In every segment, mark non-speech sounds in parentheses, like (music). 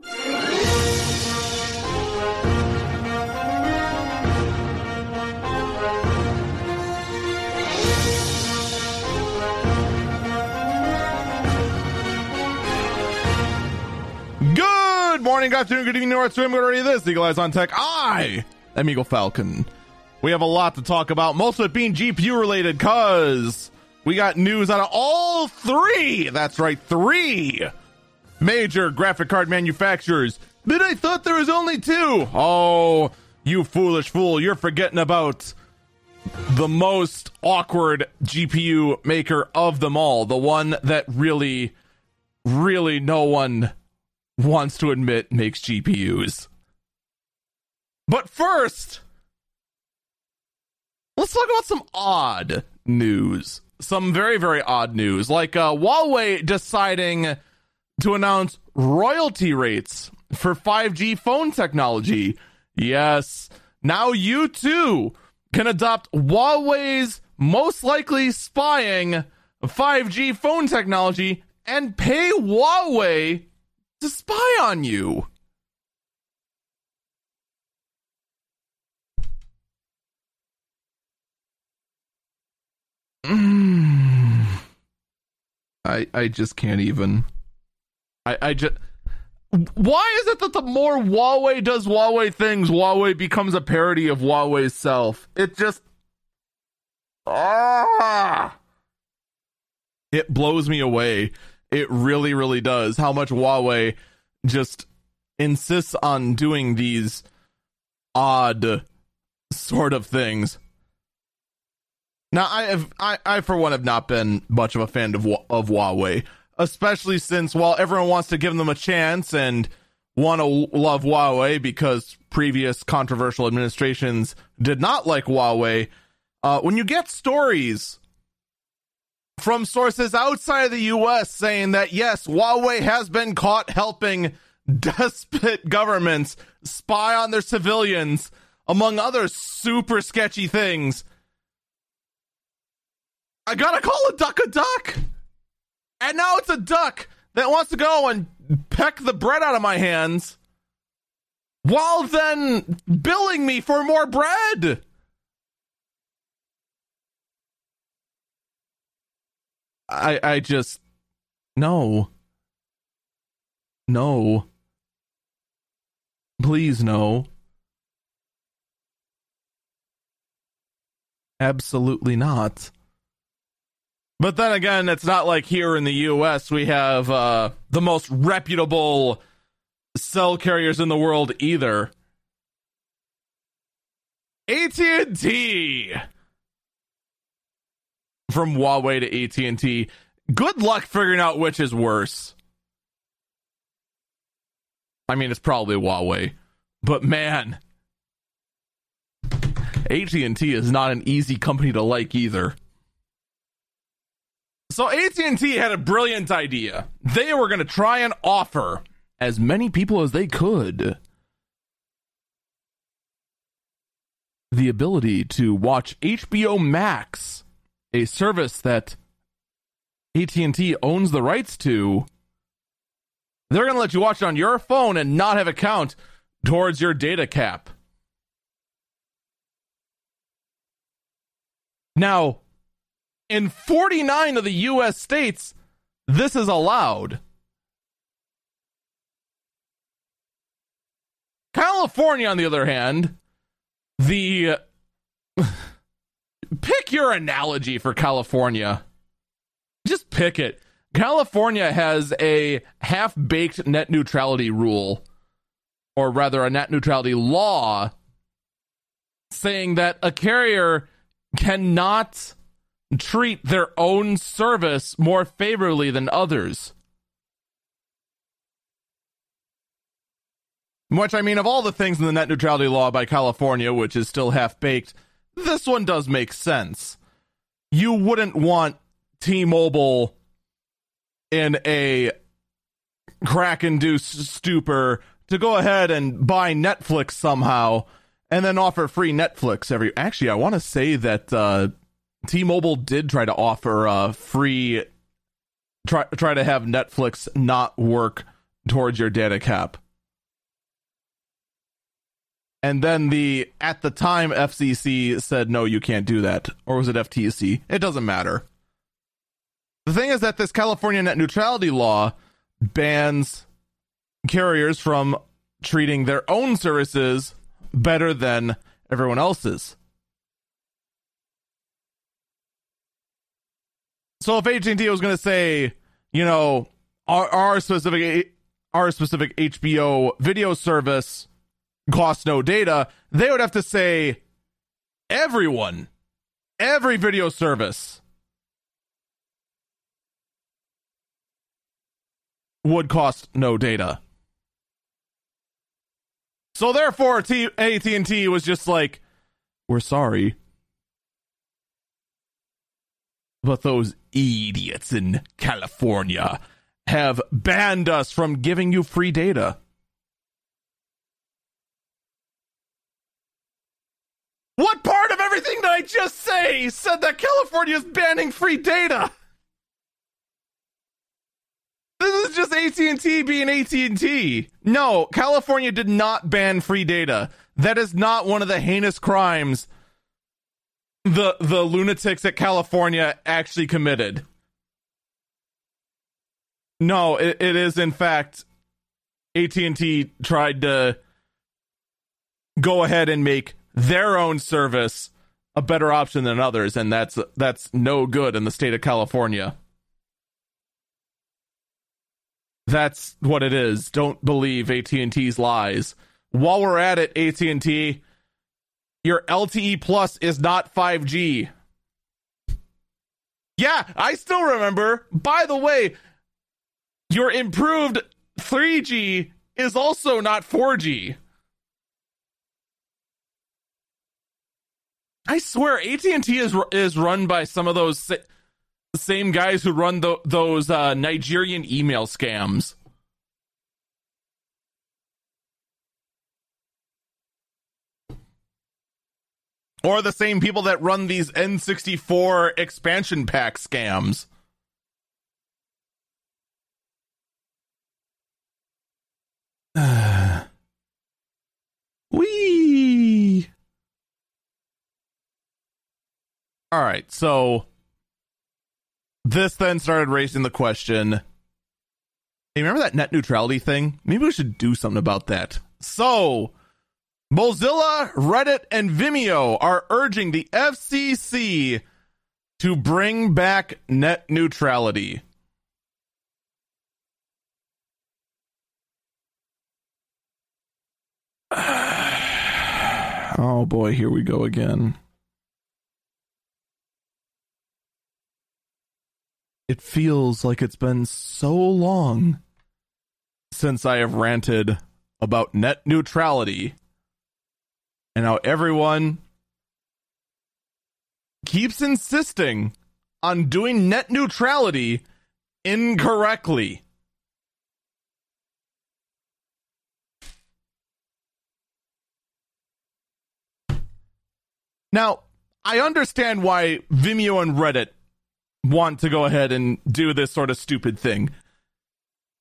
Good morning, good afternoon, good evening, North Swim. Good already this Eagle Eyes on Tech. I am Eagle Falcon. We have a lot to talk about, most of it being GPU related, cause we got news out of all three. That's right, three major graphic card manufacturers. But I thought there was only two. Oh, you foolish fool! You're forgetting about the most awkward GPU maker of them all, the one that really, really no one wants to admit makes GPUs. But first, let's talk about some odd news. Some very, very odd news, like uh, Huawei deciding to announce royalty rates for 5G phone technology. Yes, now you too can adopt Huawei's most likely spying 5G phone technology and pay Huawei to spy on you. (sighs) I I just can't even. I I just. Why is it that the more Huawei does Huawei things, Huawei becomes a parody of Huawei's self? It just. Ah! It blows me away. It really, really does. How much Huawei just insists on doing these odd sort of things. Now, I have, I, I for one have not been much of a fan of of Huawei, especially since while everyone wants to give them a chance and want to love Huawei because previous controversial administrations did not like Huawei. Uh, when you get stories from sources outside of the US saying that yes, Huawei has been caught helping (laughs) despot governments spy on their civilians, among other super sketchy things. I gotta call a duck a duck. And now it's a duck that wants to go and peck the bread out of my hands while then billing me for more bread. I I just no. No. Please no. Absolutely not. But then again, it's not like here in the US we have uh, the most reputable cell carriers in the world either. AT&T from Huawei to AT&T. Good luck figuring out which is worse. I mean, it's probably Huawei, but man, AT&T is not an easy company to like either. So AT&T had a brilliant idea. They were going to try and offer as many people as they could the ability to watch HBO Max a service that AT&T owns the rights to, they're going to let you watch it on your phone and not have a count towards your data cap. Now, in 49 of the US states, this is allowed. California, on the other hand, the (laughs) pick your analogy for California. Just pick it. California has a half baked net neutrality rule, or rather, a net neutrality law saying that a carrier cannot treat their own service more favorably than others. Which, I mean, of all the things in the net neutrality law by California, which is still half baked, this one does make sense. You wouldn't want T Mobile in a crack induced stupor to go ahead and buy Netflix somehow and then offer free Netflix every. Actually, I want to say that uh, T Mobile did try to offer a free. Try, try to have Netflix not work towards your data cap. And then the at the time FCC said no, you can't do that, or was it FTC? It doesn't matter. The thing is that this California net neutrality law bans carriers from treating their own services better than everyone else's. So if AT&T was going to say, you know, our, our specific our specific HBO video service costs no data, they would have to say everyone, every video service would cost no data. So therefore, T- AT&T was just like, "We're sorry, but those idiots in California have banned us from giving you free data." What part of everything did I just say said that California is banning free data? This is just AT&T being AT&T. No, California did not ban free data. That is not one of the heinous crimes the the lunatics at California actually committed. No, it, it is in fact AT&T tried to go ahead and make their own service a better option than others and that's that's no good in the state of California. That's what it is. Don't believe AT&T's lies. While we're at it, AT&T, your LTE Plus is not 5G. Yeah, I still remember. By the way, your improved 3G is also not 4G. I swear, AT and T is is run by some of those same guys who run the, those uh, Nigerian email scams. Or the same people that run these N64 expansion pack scams. (sighs) Wee. All right, so this then started raising the question. Hey, remember that net neutrality thing? Maybe we should do something about that. So, Mozilla, Reddit, and Vimeo are urging the FCC to bring back net neutrality. (sighs) oh boy, here we go again. It feels like it's been so long since I have ranted about net neutrality and how everyone keeps insisting on doing net neutrality incorrectly. Now, I understand why Vimeo and Reddit want to go ahead and do this sort of stupid thing.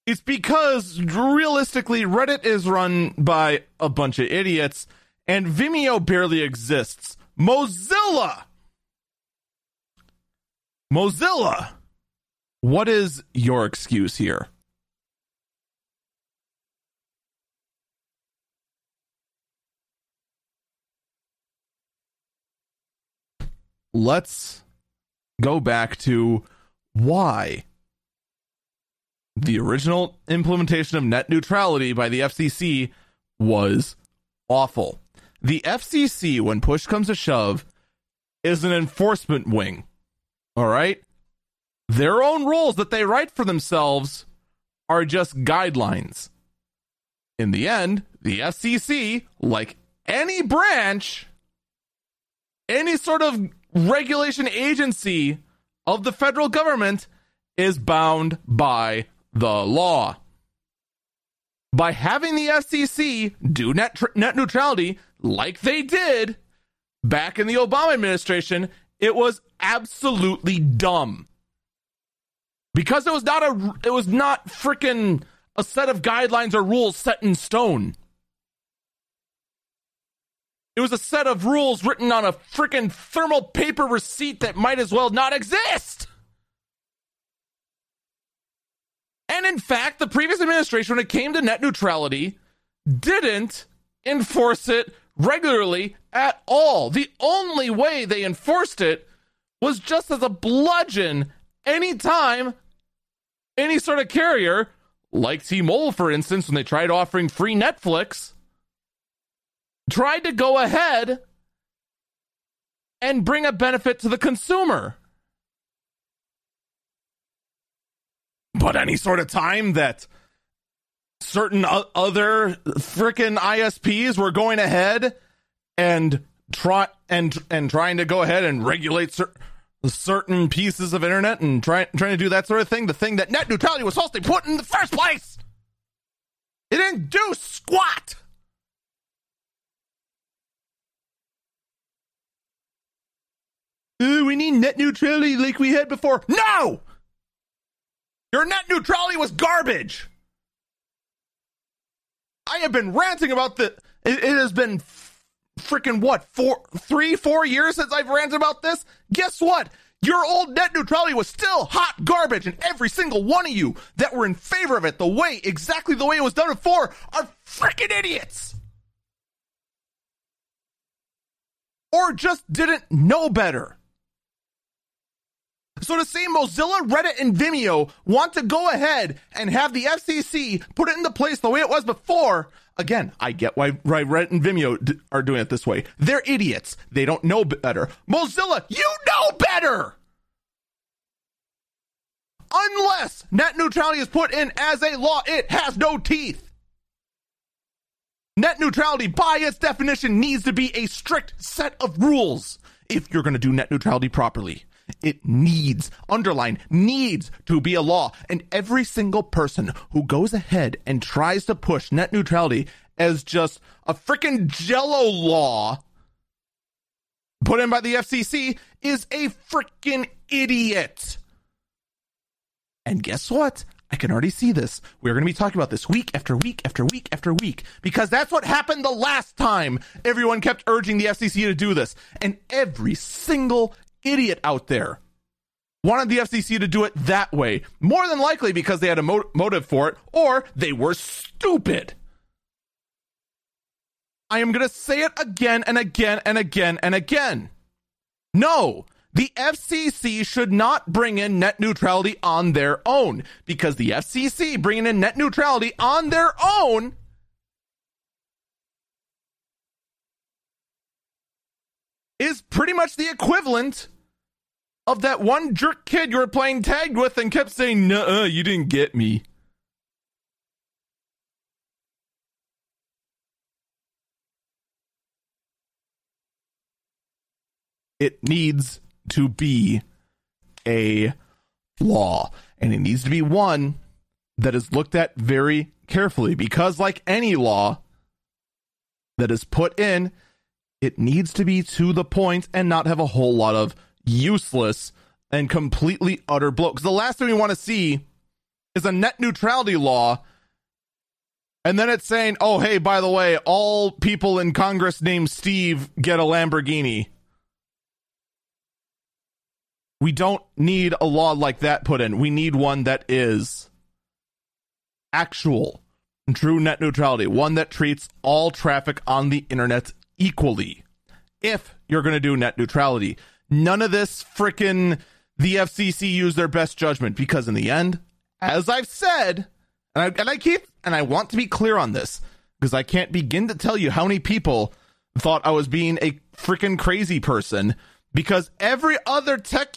It's because realistically, Reddit is run by a bunch of idiots, and Vimeo barely exists. Mozilla! Mozilla! What is your excuse here? Let's go back to why the original implementation of net neutrality by the FCC was awful. The FCC, when push comes to shove, is an enforcement wing. All right? Their own rules that they write for themselves are just guidelines. in the end, the FCC, like any branch, any sort of regulation agency of the federal government, is bound by the law. By having the FCC do net, tr- net neutrality like they did back in the Obama administration, it was absolutely dumb. Because it was not a it was not freaking a set of guidelines or rules set in stone. It was a set of rules written on a freaking thermal paper receipt that might as well not exist. And in fact, the previous administration, when it came to net neutrality, didn't enforce it regularly at all. The only way they enforced it was just as a bludgeon anytime any sort of carrier, like T Mobile, for instance, when they tried offering free Netflix, tried to go ahead and bring a benefit to the consumer. But any sort of time that certain other freaking ISPs were going ahead and try and and trying to go ahead and regulate cer- certain pieces of internet and try, trying to do that sort of thing, the thing that net neutrality was supposed to put in the first place. It didn't do squat. Ooh, we need net neutrality like we had before. No! Your net neutrality was garbage. I have been ranting about the. It, it has been freaking what four, three, four years since I've ranted about this. Guess what? Your old net neutrality was still hot garbage, and every single one of you that were in favor of it, the way exactly the way it was done before, are freaking idiots. Or just didn't know better. So to see Mozilla, Reddit, and Vimeo want to go ahead and have the FCC put it into place the way it was before, again, I get why, why Reddit and Vimeo d- are doing it this way. They're idiots. They don't know better. Mozilla, you know better! Unless net neutrality is put in as a law, it has no teeth. Net neutrality, by its definition, needs to be a strict set of rules if you're going to do net neutrality properly. It needs, underline, needs to be a law. And every single person who goes ahead and tries to push net neutrality as just a freaking jello law put in by the FCC is a freaking idiot. And guess what? I can already see this. We're going to be talking about this week after week after week after week because that's what happened the last time everyone kept urging the FCC to do this. And every single idiot out there wanted the FCC to do it that way. More than likely because they had a mo- motive for it or they were stupid. I am going to say it again and again and again and again. No, the FCC should not bring in net neutrality on their own because the FCC bringing in net neutrality on their own is pretty much the equivalent of that one jerk kid you were playing tag with and kept saying, "Nuh, you didn't get me." It needs to be a law, and it needs to be one that is looked at very carefully because, like any law that is put in, it needs to be to the point and not have a whole lot of useless and completely utter blow. Because the last thing we want to see is a net neutrality law. And then it's saying, oh, hey, by the way, all people in Congress named Steve get a Lamborghini. We don't need a law like that put in. We need one that is actual, true net neutrality, one that treats all traffic on the internet equally. If you're going to do net neutrality, none of this freaking the FCC use their best judgment because in the end, as I've said, and I, and I keep and I want to be clear on this because I can't begin to tell you how many people thought I was being a freaking crazy person because every other tech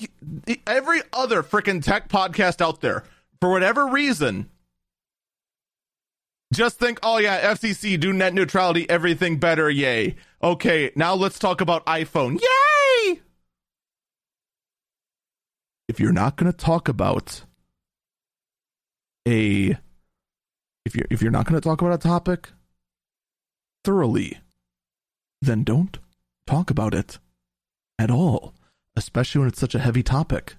every other freaking tech podcast out there for whatever reason just think, oh yeah, FCC do net neutrality, everything better, yay. Okay, now let's talk about iPhone. Yay! If you're not going to talk about a if you're if you're not going to talk about a topic thoroughly, then don't talk about it at all, especially when it's such a heavy topic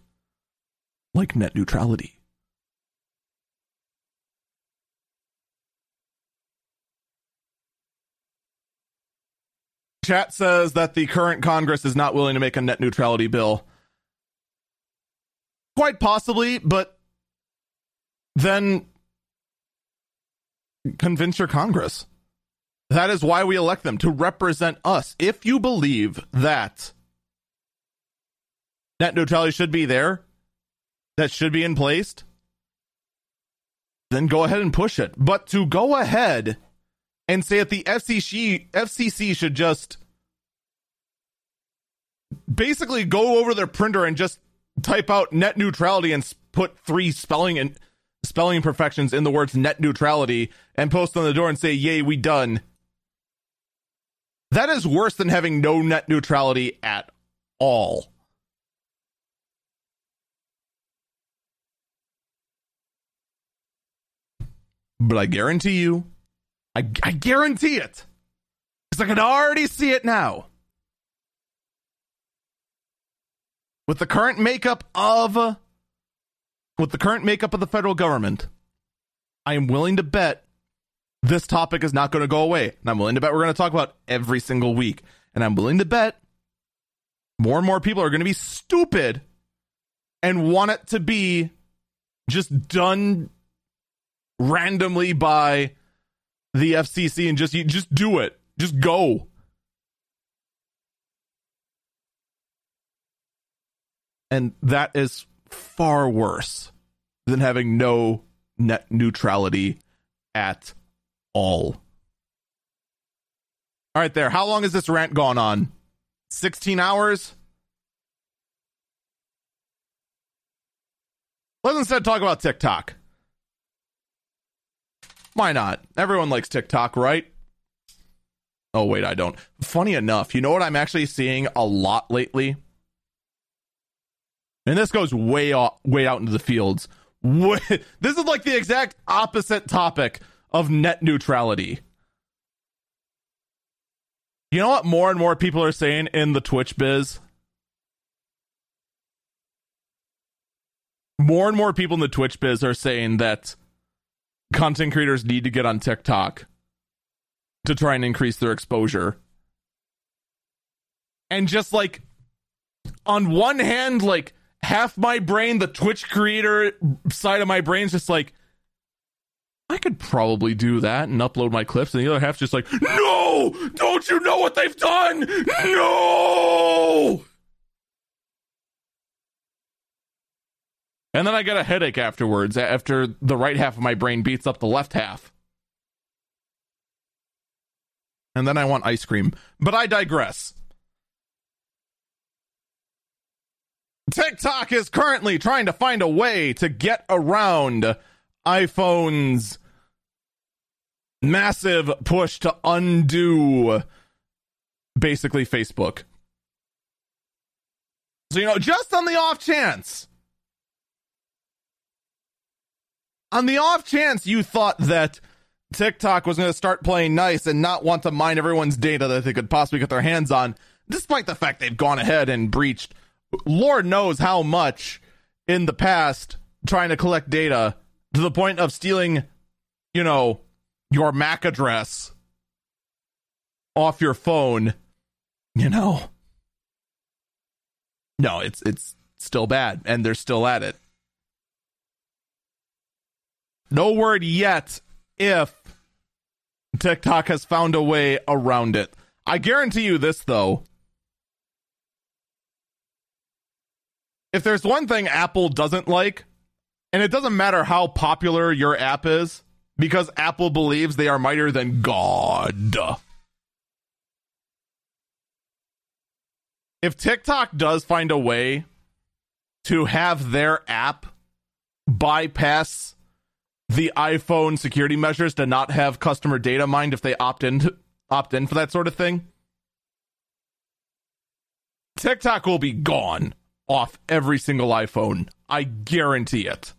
like net neutrality. Chat says that the current Congress is not willing to make a net neutrality bill. Quite possibly, but then convince your Congress. That is why we elect them to represent us. If you believe that net neutrality should be there, that should be in place, then go ahead and push it. But to go ahead and say that the FCC FCC should just basically go over their printer and just type out net neutrality and put three spelling and spelling imperfections in the words net neutrality and post on the door and say yay we done that is worse than having no net neutrality at all. But I guarantee you, I, I guarantee it, because I can already see it now. With the current makeup of, with the current makeup of the federal government, I am willing to bet this topic is not going to go away. And I'm willing to bet we're going to talk about every single week. And I'm willing to bet more and more people are going to be stupid and want it to be just done randomly by the FCC and just just do it. Just go. And that is far worse than having no net neutrality at all. All right, there. How long has this rant gone on? 16 hours? Let's instead talk about TikTok. Why not? Everyone likes TikTok, right? Oh, wait, I don't. Funny enough, you know what I'm actually seeing a lot lately? And this goes way out, way out into the fields. (laughs) This is like the exact opposite topic of net neutrality. You know what more and more people are saying in the Twitch biz? More and more people in the Twitch biz are saying that content creators need to get on TikTok to try and increase their exposure. And just like on one hand, like half my brain, the Twitch creator side of my brain is just like, I could probably do that and upload my clips, and the other half's just like, no, don't you know what they've done? No. And then I get a headache afterwards after the right half of my brain beats up the left half. And then I want ice cream. But I digress. TikTok is currently trying to find a way to get around iPhone's massive push to undo basically Facebook. So, you know, just on the off chance, on the off chance you thought that TikTok was going to start playing nice and not want to mine everyone's data that they could possibly get their hands on, despite the fact they've gone ahead and breached Lord knows how much in the past trying to collect data to the point of stealing, you know, your MAC address off your phone, you know. No, it's it's still bad and they're still at it. No word yet if TikTok has found a way around it. I guarantee you this though. If there's one thing Apple doesn't like, and it doesn't matter how popular your app is, because Apple believes they are mightier than God. If TikTok does find a way to have their app bypass the iPhone security measures to not have customer data mined if they opt in to, opt in for that sort of thing. TikTok will be gone off every single iPhone. I guarantee it.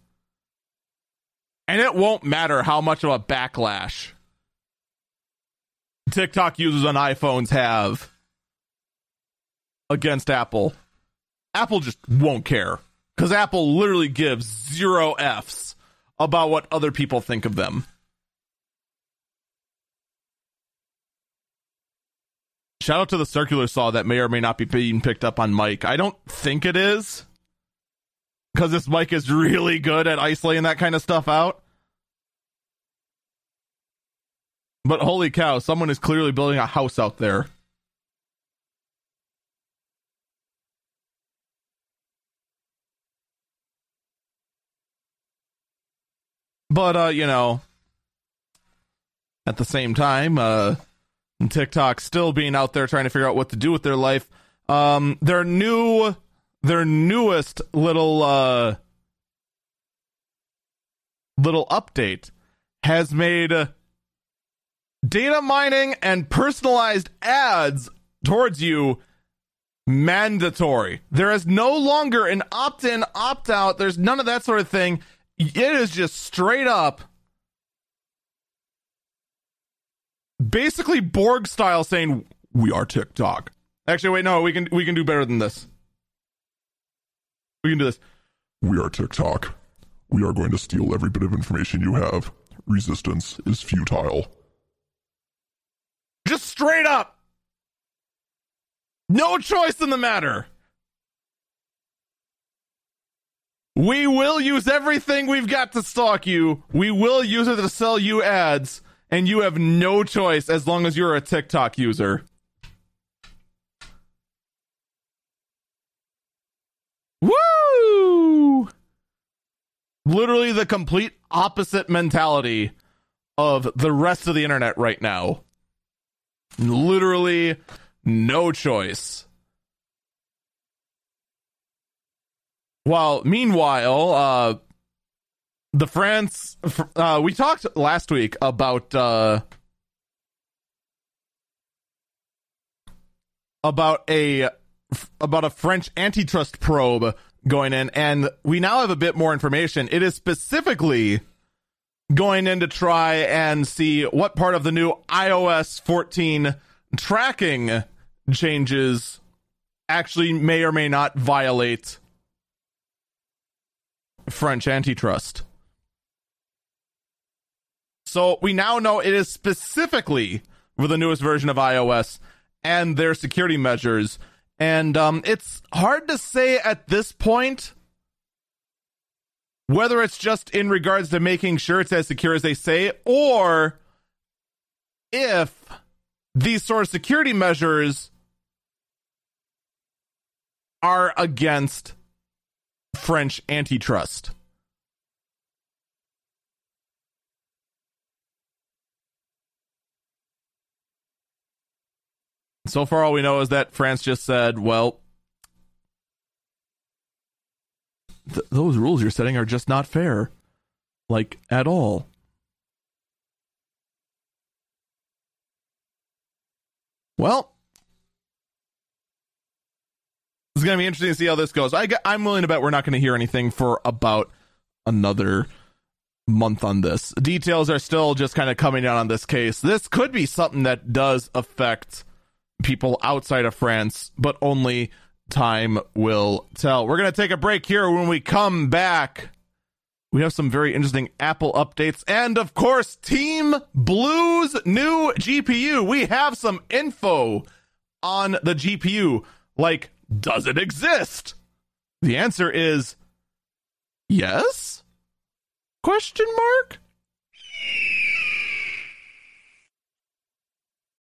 And it won't matter how much of a backlash TikTok users on iPhones have against Apple. Apple just won't care because Apple literally gives zero F's about what other people think of them. Shout out to the circular saw that may or may not be being picked up on mic. I don't think it is because this mic is really good at isolating that kind of stuff out. But holy cow, someone is clearly building a house out there. But uh, you know, at the same time, uh TikTok still being out there trying to figure out what to do with their life. Um their new their newest little uh little update has made data mining and personalized ads towards you mandatory. There is no longer an opt in, opt out. There's none of that sort of thing. It is just straight up, basically Borg style saying, We are TikTok. Actually, wait, no, we can we can do better than this. We can do this. We are TikTok. We are going to steal every bit of information you have. Resistance is futile. Just straight up. No choice in the matter. We will use everything we've got to stalk you. We will use it to sell you ads, and you have no choice as long as you're a TikTok user. Woo! Literally the complete opposite mentality of the rest of the internet right now. Literally no choice. While meanwhile, uh, the France, uh, we talked last week about uh, about a about a French antitrust probe going in, and we now have a bit more information. It is specifically going in to try and see what part of the new iOS 14 tracking changes actually may or may not violate French antitrust. So we now know it is specifically for the newest version of iOS and their security measures. And um, it's hard to say at this point whether it's just in regards to making sure it's as secure as they say, or if these sort of security measures are against French antitrust. So far, all we know is that France just said, well, th- those rules you're setting are just not fair. Like, at all. Well, it's going to be interesting to see how this goes. I, I'm willing to bet we're not going to hear anything for about another month on this. Details are still just kind of coming out on this case. This could be something that does affect people outside of France, but only time will tell. We're going to take a break here when we come back. We have some very interesting Apple updates and, of course, Team Blue's new GPU. We have some info on the GPU. Like, does it exist? The answer is yes? Question mark?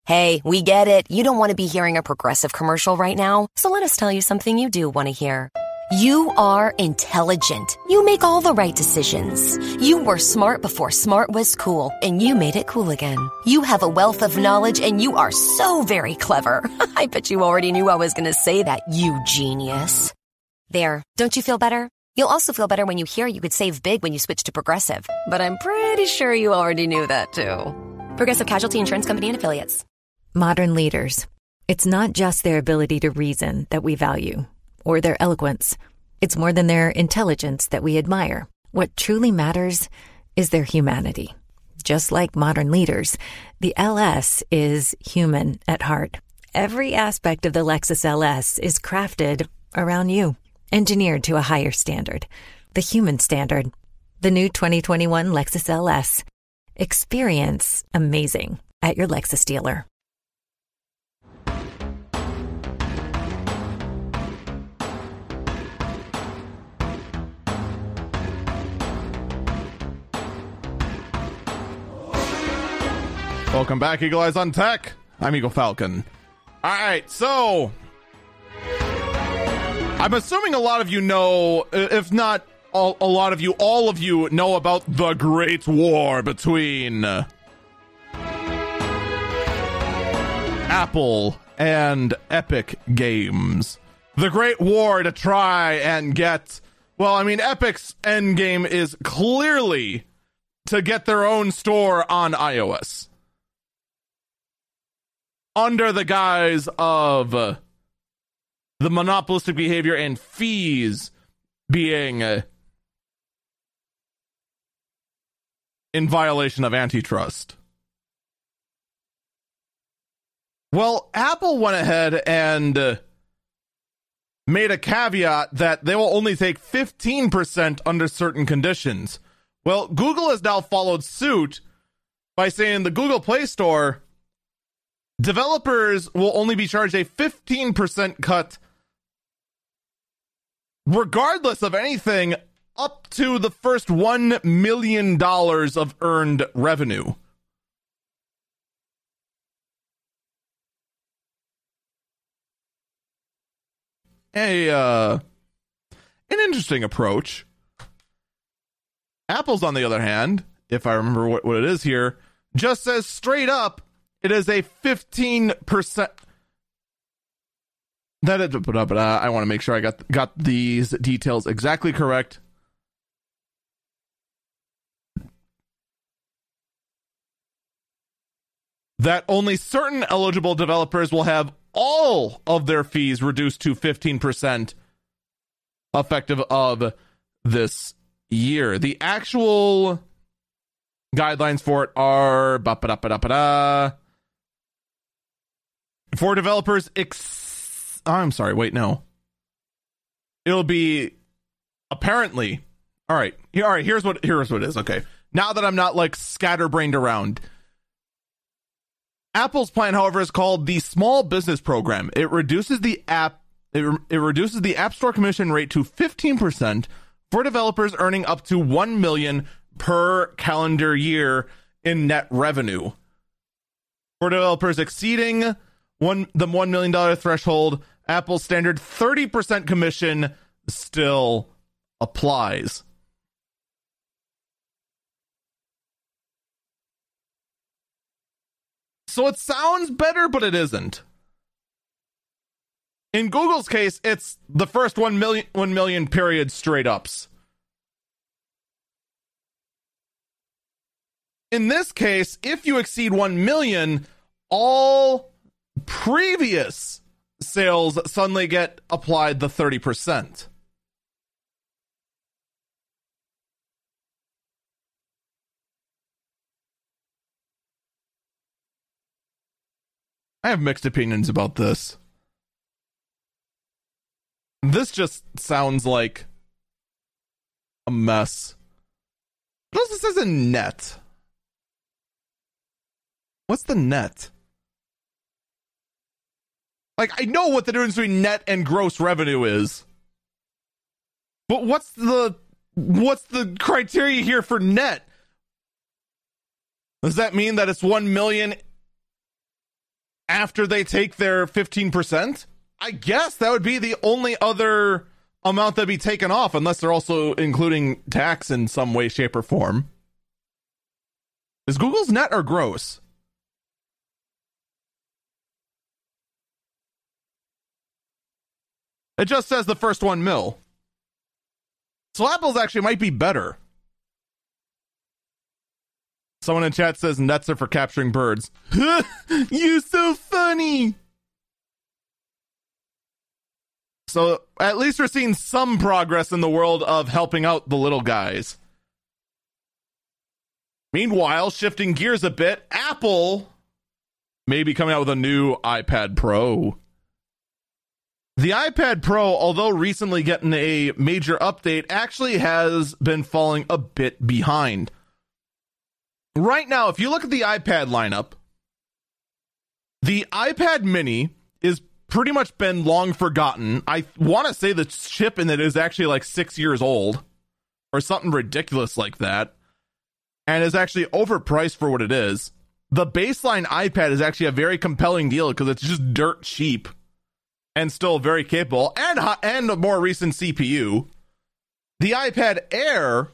Hey, we get it. You don't want to be hearing a progressive commercial right now, so let us tell you something you do want to hear. You are intelligent. You make all the right decisions. You were smart before smart was cool, and you made it cool again. You have a wealth of knowledge, and you are so very clever. (laughs) I bet you already knew I was going to say that, you genius. There, don't you feel better? You'll also feel better when you hear you could save big when you switch to Progressive. But I'm pretty sure you already knew that too. Progressive Casualty Insurance Company and Affiliates. Modern leaders. It's not just their ability to reason that we value, or their eloquence. It's more than their intelligence that we admire. What truly matters is their humanity. Just like modern leaders, the LS is human at heart. Every aspect of the Lexus LS is crafted around you, engineered to a higher standard, the human standard. The new 2021 Lexus LS. Experience amazing at your Lexus dealer. Welcome back, Eagle Eyes on Tech. I'm Eagle Falcon. All right, so I'm assuming a lot of you know, if not all, a lot of you, all of you know about the Great War between Apple and Epic Games. The Great War to try and get. Well, I mean, Epic's end game is clearly to get their own store on iOS under the guise of the monopolistic behavior and fees being in violation of antitrust. Well, Apple went ahead and made a caveat that they will only take 15% under certain conditions. Well, Google has now followed suit by saying the Google Play Store developers will only be charged a 15% cut regardless of anything up to the first $1 million of earned revenue. A uh, an interesting approach. Apple's on the other hand, if I remember what, what it is here, just says straight up it is a 15%. That is, but, but uh, I want to make sure I got got these details exactly correct. That only certain eligible developers will have all of their fees reduced to 15% effective of this year. The actual guidelines for it are for developers, ex- I'm sorry, wait, no. It'll be apparently. All right, all right. Here's what here's what it is. Okay, now that I'm not like scatterbrained around, Apple's plan, however, is called the Small Business Program. It reduces the app it, it reduces the App Store commission rate to 15% for developers earning up to 1 million per calendar year in net revenue. For developers exceeding one the one million dollar threshold, Apple's standard 30% commission still applies. So it sounds better, but it isn't. In Google's case, it's the first 1 million 1 million period straight ups. In this case, if you exceed 1 million, all previous sales suddenly get applied the 30%. I have mixed opinions about this. This just sounds like a mess. Plus, this is a net. What's the net? Like, I know what the difference between net and gross revenue is. But what's the what's the criteria here for net? Does that mean that it's 1 million after they take their 15%? I guess that would be the only other amount that'd be taken off unless they're also including tax in some way shape or form. Is Google's net or gross? It just says the first one mil. So Apple's actually might be better. Someone in chat says nets are for capturing birds. (laughs) you so funny. So at least we're seeing some progress in the world of helping out the little guys. Meanwhile, shifting gears a bit, Apple may be coming out with a new iPad Pro. The iPad Pro, although recently getting a major update, actually has been falling a bit behind. Right now, if you look at the iPad lineup, the iPad mini is pretty much been long forgotten. I want to say the chip in it is actually like six years old or something ridiculous like that and is actually overpriced for what it is. The baseline iPad is actually a very compelling deal because it's just dirt cheap and still very capable and and a more recent CPU. The iPad Air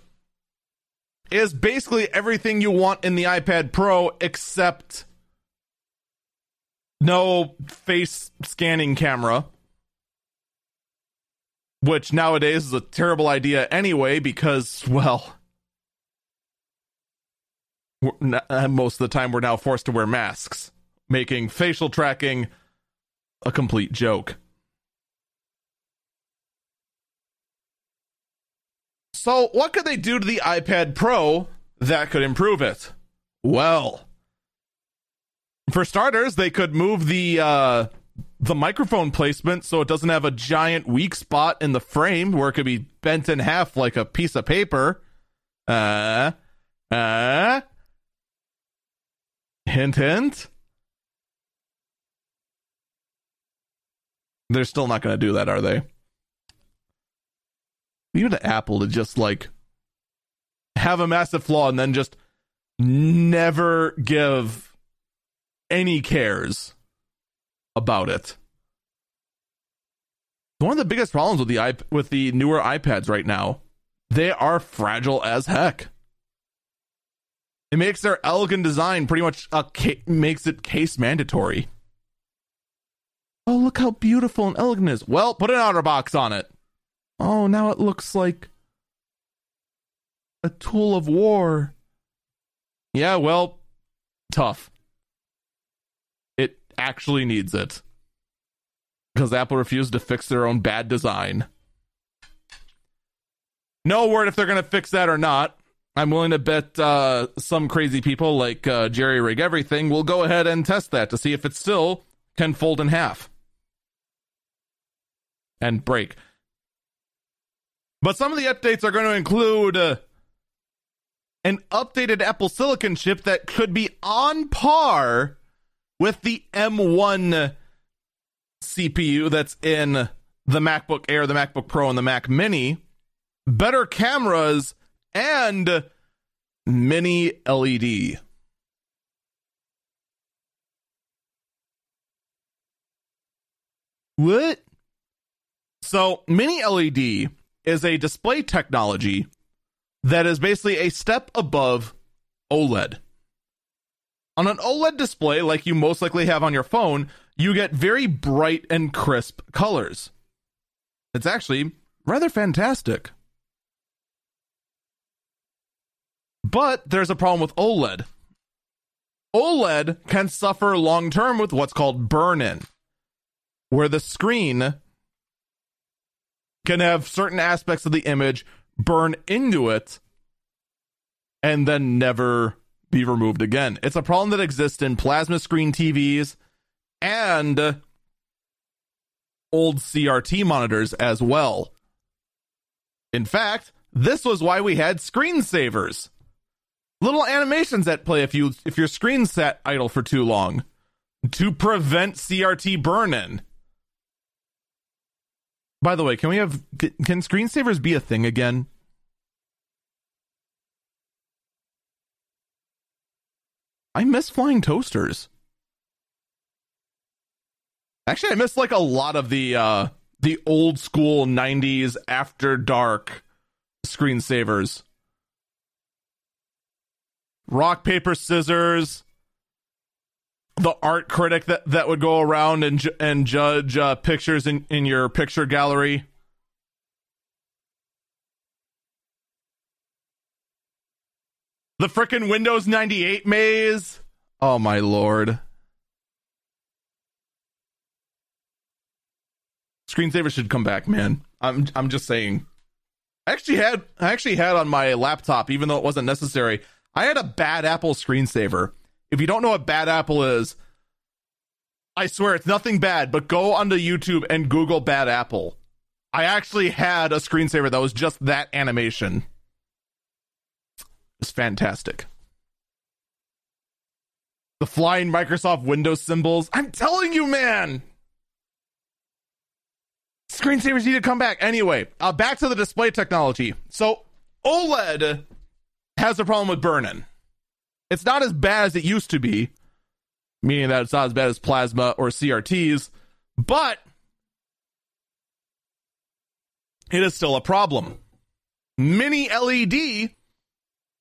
is basically everything you want in the iPad Pro except no face scanning camera which nowadays is a terrible idea anyway because well uh, most of the time we're now forced to wear masks, making facial tracking a complete joke. So, what could they do to the iPad Pro that could improve it? Well, for starters, they could move the uh, the microphone placement so it doesn't have a giant weak spot in the frame where it could be bent in half like a piece of paper. Uh, uh, Hint, hint. They're still not going to do that, are they? Even Apple to just like have a massive flaw and then just never give any cares about it. One of the biggest problems with the iP- with the newer iPads right now, they are fragile as heck. It makes their elegant design pretty much a ca- makes it case mandatory. Oh, look how beautiful and elegant it is. Well, put an outer box on it. Oh, now it looks like a tool of war. Yeah, well, tough. It actually needs it. Because Apple refused to fix their own bad design. No word if they're going to fix that or not. I'm willing to bet uh, some crazy people like uh, Jerry Rig Everything will go ahead and test that to see if it still can fold in half and break. But some of the updates are going to include uh, an updated Apple Silicon chip that could be on par with the M1 CPU that's in the MacBook Air, the MacBook Pro, and the Mac Mini. Better cameras and mini LED. What? So, mini LED is a display technology that is basically a step above OLED. On an OLED display, like you most likely have on your phone, you get very bright and crisp colors. It's actually rather fantastic. But there's a problem with OLED. OLED can suffer long term with what's called burn in, where the screen can have certain aspects of the image burn into it and then never be removed again. It's a problem that exists in plasma screen TVs and old CRT monitors as well. In fact, this was why we had screensavers little animations that play if you if your screen set idle for too long to prevent CRT burn-in. By the way, can we have can screensavers be a thing again? I miss flying toasters. Actually, I miss like a lot of the uh the old school 90s after dark screensavers rock paper scissors the art critic that, that would go around and ju- and judge uh, pictures in, in your picture gallery? The frickin' Windows 98 maze? Oh my lord. Screensaver should come back, man. I'm I'm just saying. I actually had I actually had on my laptop, even though it wasn't necessary, I had a bad Apple screensaver if you don't know what bad Apple is, I swear it's nothing bad, but go onto YouTube and Google bad Apple. I actually had a screensaver that was just that animation. It's fantastic. The flying Microsoft Windows symbols. I'm telling you, man. Screensavers need to come back. Anyway, uh, back to the display technology. So, OLED has a problem with burn-in. It's not as bad as it used to be, meaning that it's not as bad as plasma or CRTs, but it is still a problem. Mini LED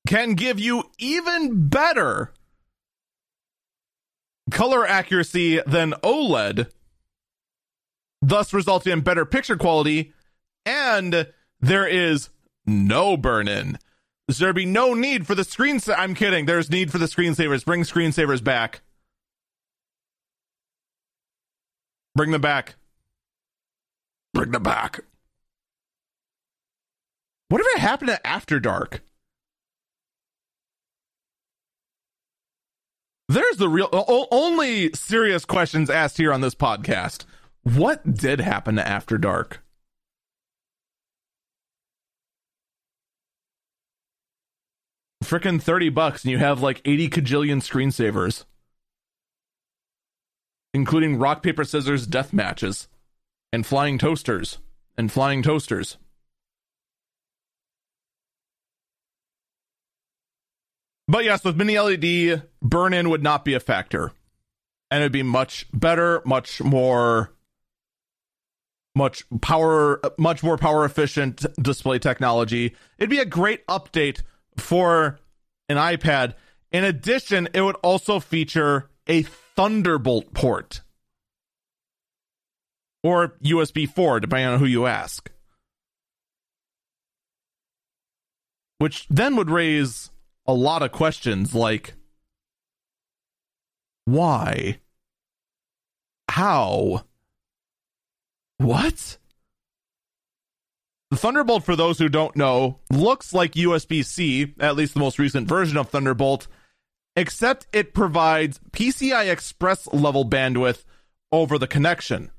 can give you even better color accuracy than OLED, thus resulting in better picture quality, and there is no burn in. There be no need for the screen. Sa- I'm kidding. There's need for the screensavers. Bring screensavers back. Bring them back. Bring them back. Whatever happened to After Dark? There's the real o- only serious questions asked here on this podcast. What did happen to After Dark? Frickin' 30 bucks and you have like 80 cajillion screensavers, including rock, paper, scissors death matches and flying toasters and flying toasters. But yes, with mini LED, burn in would not be a factor. And it'd be much better, much more much power much more power efficient display technology. It'd be a great update for an iPad. In addition, it would also feature a Thunderbolt port or USB 4 depending on who you ask. Which then would raise a lot of questions like why? How? What? The Thunderbolt, for those who don't know, looks like USB C, at least the most recent version of Thunderbolt, except it provides PCI Express level bandwidth over the connection.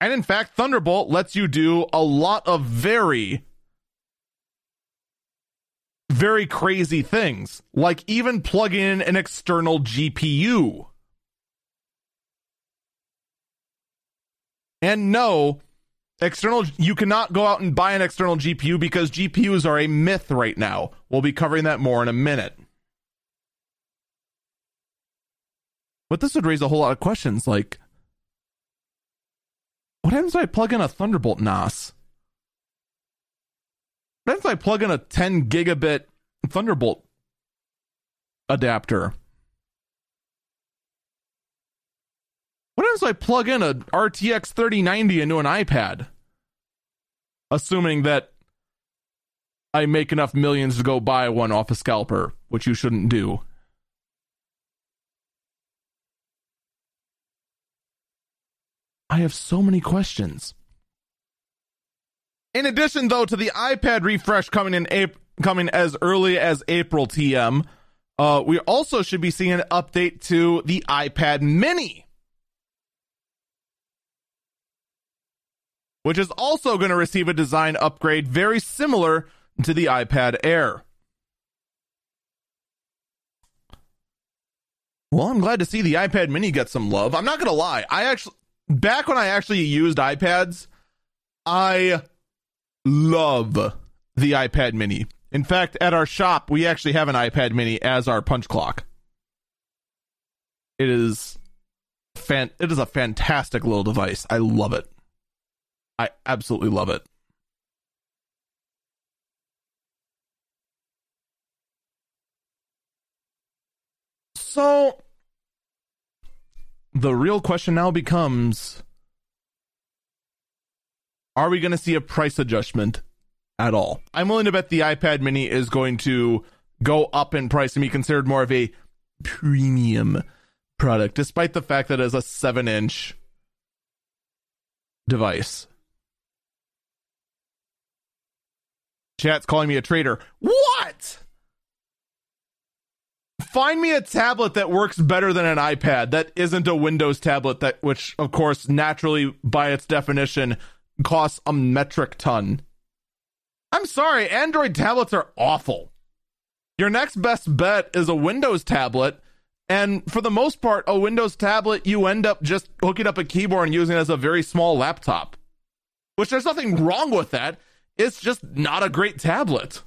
And in fact, Thunderbolt lets you do a lot of very very crazy things, like even plug in an external GPU. And no, external you cannot go out and buy an external GPU because GPUs are a myth right now. We'll be covering that more in a minute. But this would raise a whole lot of questions like what happens if I plug in a Thunderbolt NAS? What happens if I plug in a 10 gigabit Thunderbolt adapter? What happens if I plug in a RTX 3090 into an iPad? Assuming that I make enough millions to go buy one off a scalper, which you shouldn't do. I have so many questions. In addition, though, to the iPad refresh coming in April, coming as early as April TM, uh, we also should be seeing an update to the iPad Mini, which is also going to receive a design upgrade very similar to the iPad Air. Well, I'm glad to see the iPad Mini get some love. I'm not going to lie. I actually, back when I actually used iPads, I love the iPad mini. In fact, at our shop, we actually have an iPad mini as our punch clock. It is fan it is a fantastic little device. I love it. I absolutely love it. So the real question now becomes are we going to see a price adjustment at all. I'm willing to bet the iPad mini is going to go up in price and be considered more of a premium product, despite the fact that it is a 7 inch device. Chat's calling me a traitor. What? Find me a tablet that works better than an iPad that isn't a Windows tablet that which of course naturally by its definition costs a metric ton. I'm sorry, Android tablets are awful. Your next best bet is a Windows tablet and for the most part a Windows tablet you end up just hooking up a keyboard and using it as a very small laptop. Which there's nothing wrong with that. It's just not a great tablet.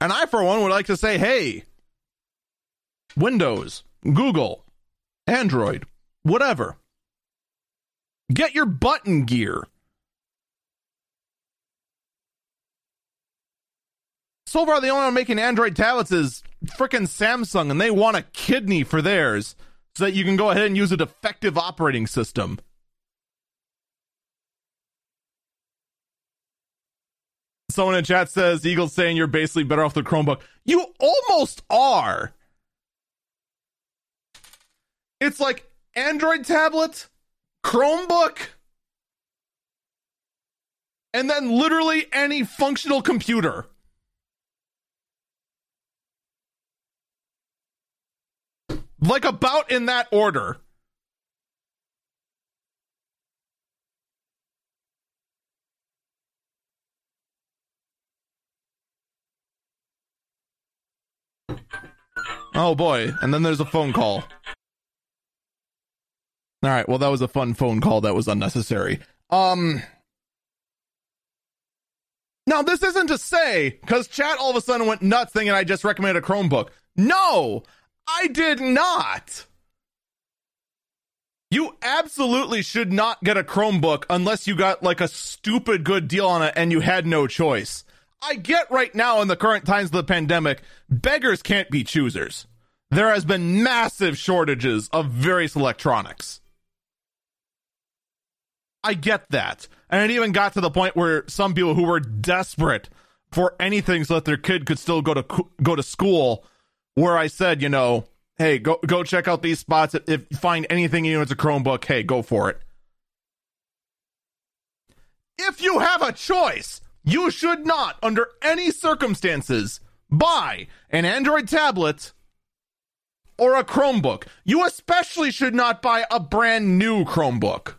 And I, for one, would like to say, hey, Windows, Google, Android, whatever. Get your button gear. So far, the only one making Android tablets is freaking Samsung, and they want a kidney for theirs so that you can go ahead and use a defective operating system. Someone in chat says Eagle's saying you're basically better off the Chromebook. You almost are. It's like Android tablet, Chromebook, and then literally any functional computer. Like about in that order. Oh boy, and then there's a phone call. All right, well that was a fun phone call that was unnecessary. Um Now this isn't to say cuz chat all of a sudden went nuts thinking I just recommended a Chromebook. No, I did not. You absolutely should not get a Chromebook unless you got like a stupid good deal on it and you had no choice. I get right now in the current times of the pandemic, beggars can't be choosers. There has been massive shortages of various electronics. I get that. And it even got to the point where some people who were desperate for anything so that their kid could still go to go to school where I said, you know, hey, go go check out these spots if you find anything you know it's a Chromebook, hey, go for it. If you have a choice, you should not, under any circumstances, buy an Android tablet or a Chromebook. You especially should not buy a brand new Chromebook.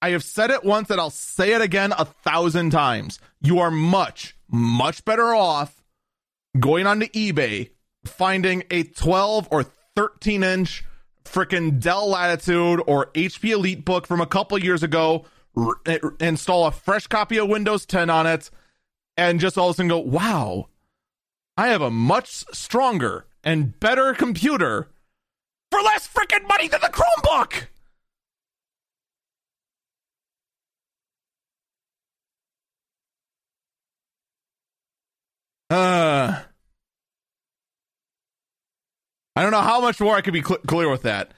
I have said it once and I'll say it again a thousand times. You are much, much better off going onto eBay, finding a 12 or 13 inch freaking Dell Latitude or HP Elite book from a couple years ago eh, r- install a fresh copy of Windows 10 on it, and just all of a sudden go, wow, I have a much stronger and better computer for less freaking money than the Chromebook. Uh, I don't know how much more I could be cl- clear with that.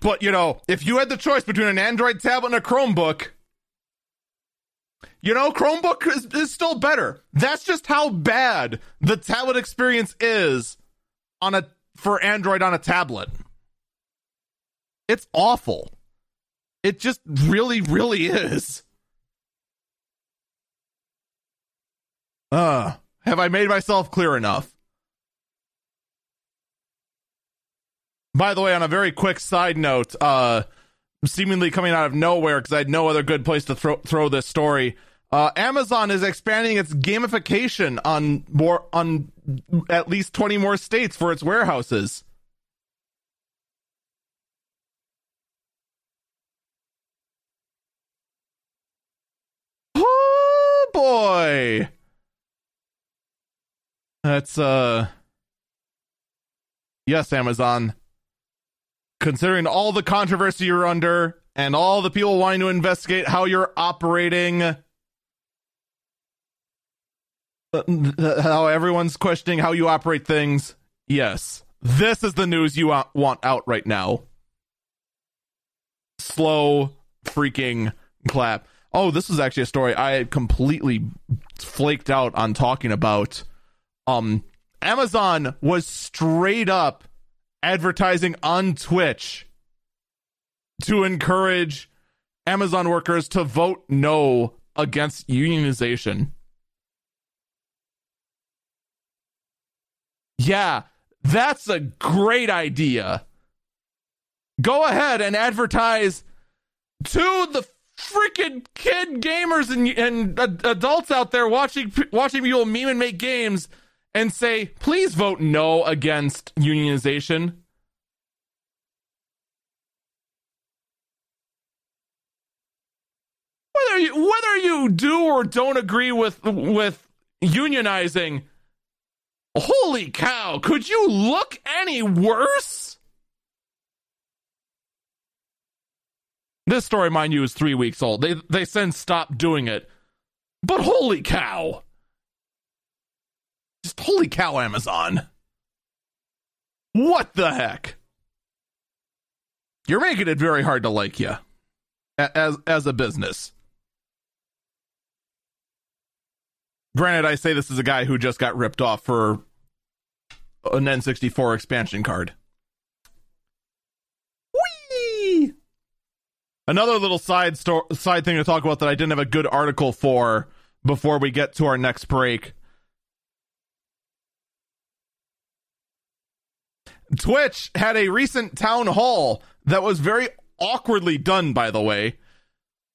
But you know, if you had the choice between an Android tablet and a Chromebook, you know, Chromebook is, is still better. That's just how bad the tablet experience is on a for Android on a tablet. It's awful. It just really, really is. Uh, have I made myself clear enough? By the way, on a very quick side note, uh, seemingly coming out of nowhere because I had no other good place to throw throw this story. Uh, Amazon is expanding its gamification on more on at least twenty more states for its warehouses. Oh boy, that's uh, yes, Amazon considering all the controversy you're under and all the people wanting to investigate how you're operating, uh, how everyone's questioning how you operate things, yes, This is the news you want out right now. Slow freaking clap. Oh, this is actually a story I had completely flaked out on talking about. Um, Amazon was straight up advertising on Twitch to encourage Amazon workers to vote no against unionization. Yeah, that's a great idea. Go ahead and advertise to the freaking kid gamers and, and adults out there watching watching people meme and make games and say, please vote no against unionization. Whether you, whether you do or don't agree with with unionizing, holy cow, could you look any worse? This story, mind you, is three weeks old. They they since stopped doing it. But holy cow. Just holy cow, Amazon. What the heck? You're making it very hard to like you as as a business. Granted, I say this is a guy who just got ripped off for an N64 expansion card. Whee! Another little side sto- side thing to talk about that I didn't have a good article for before we get to our next break. Twitch had a recent town hall that was very awkwardly done, by the way,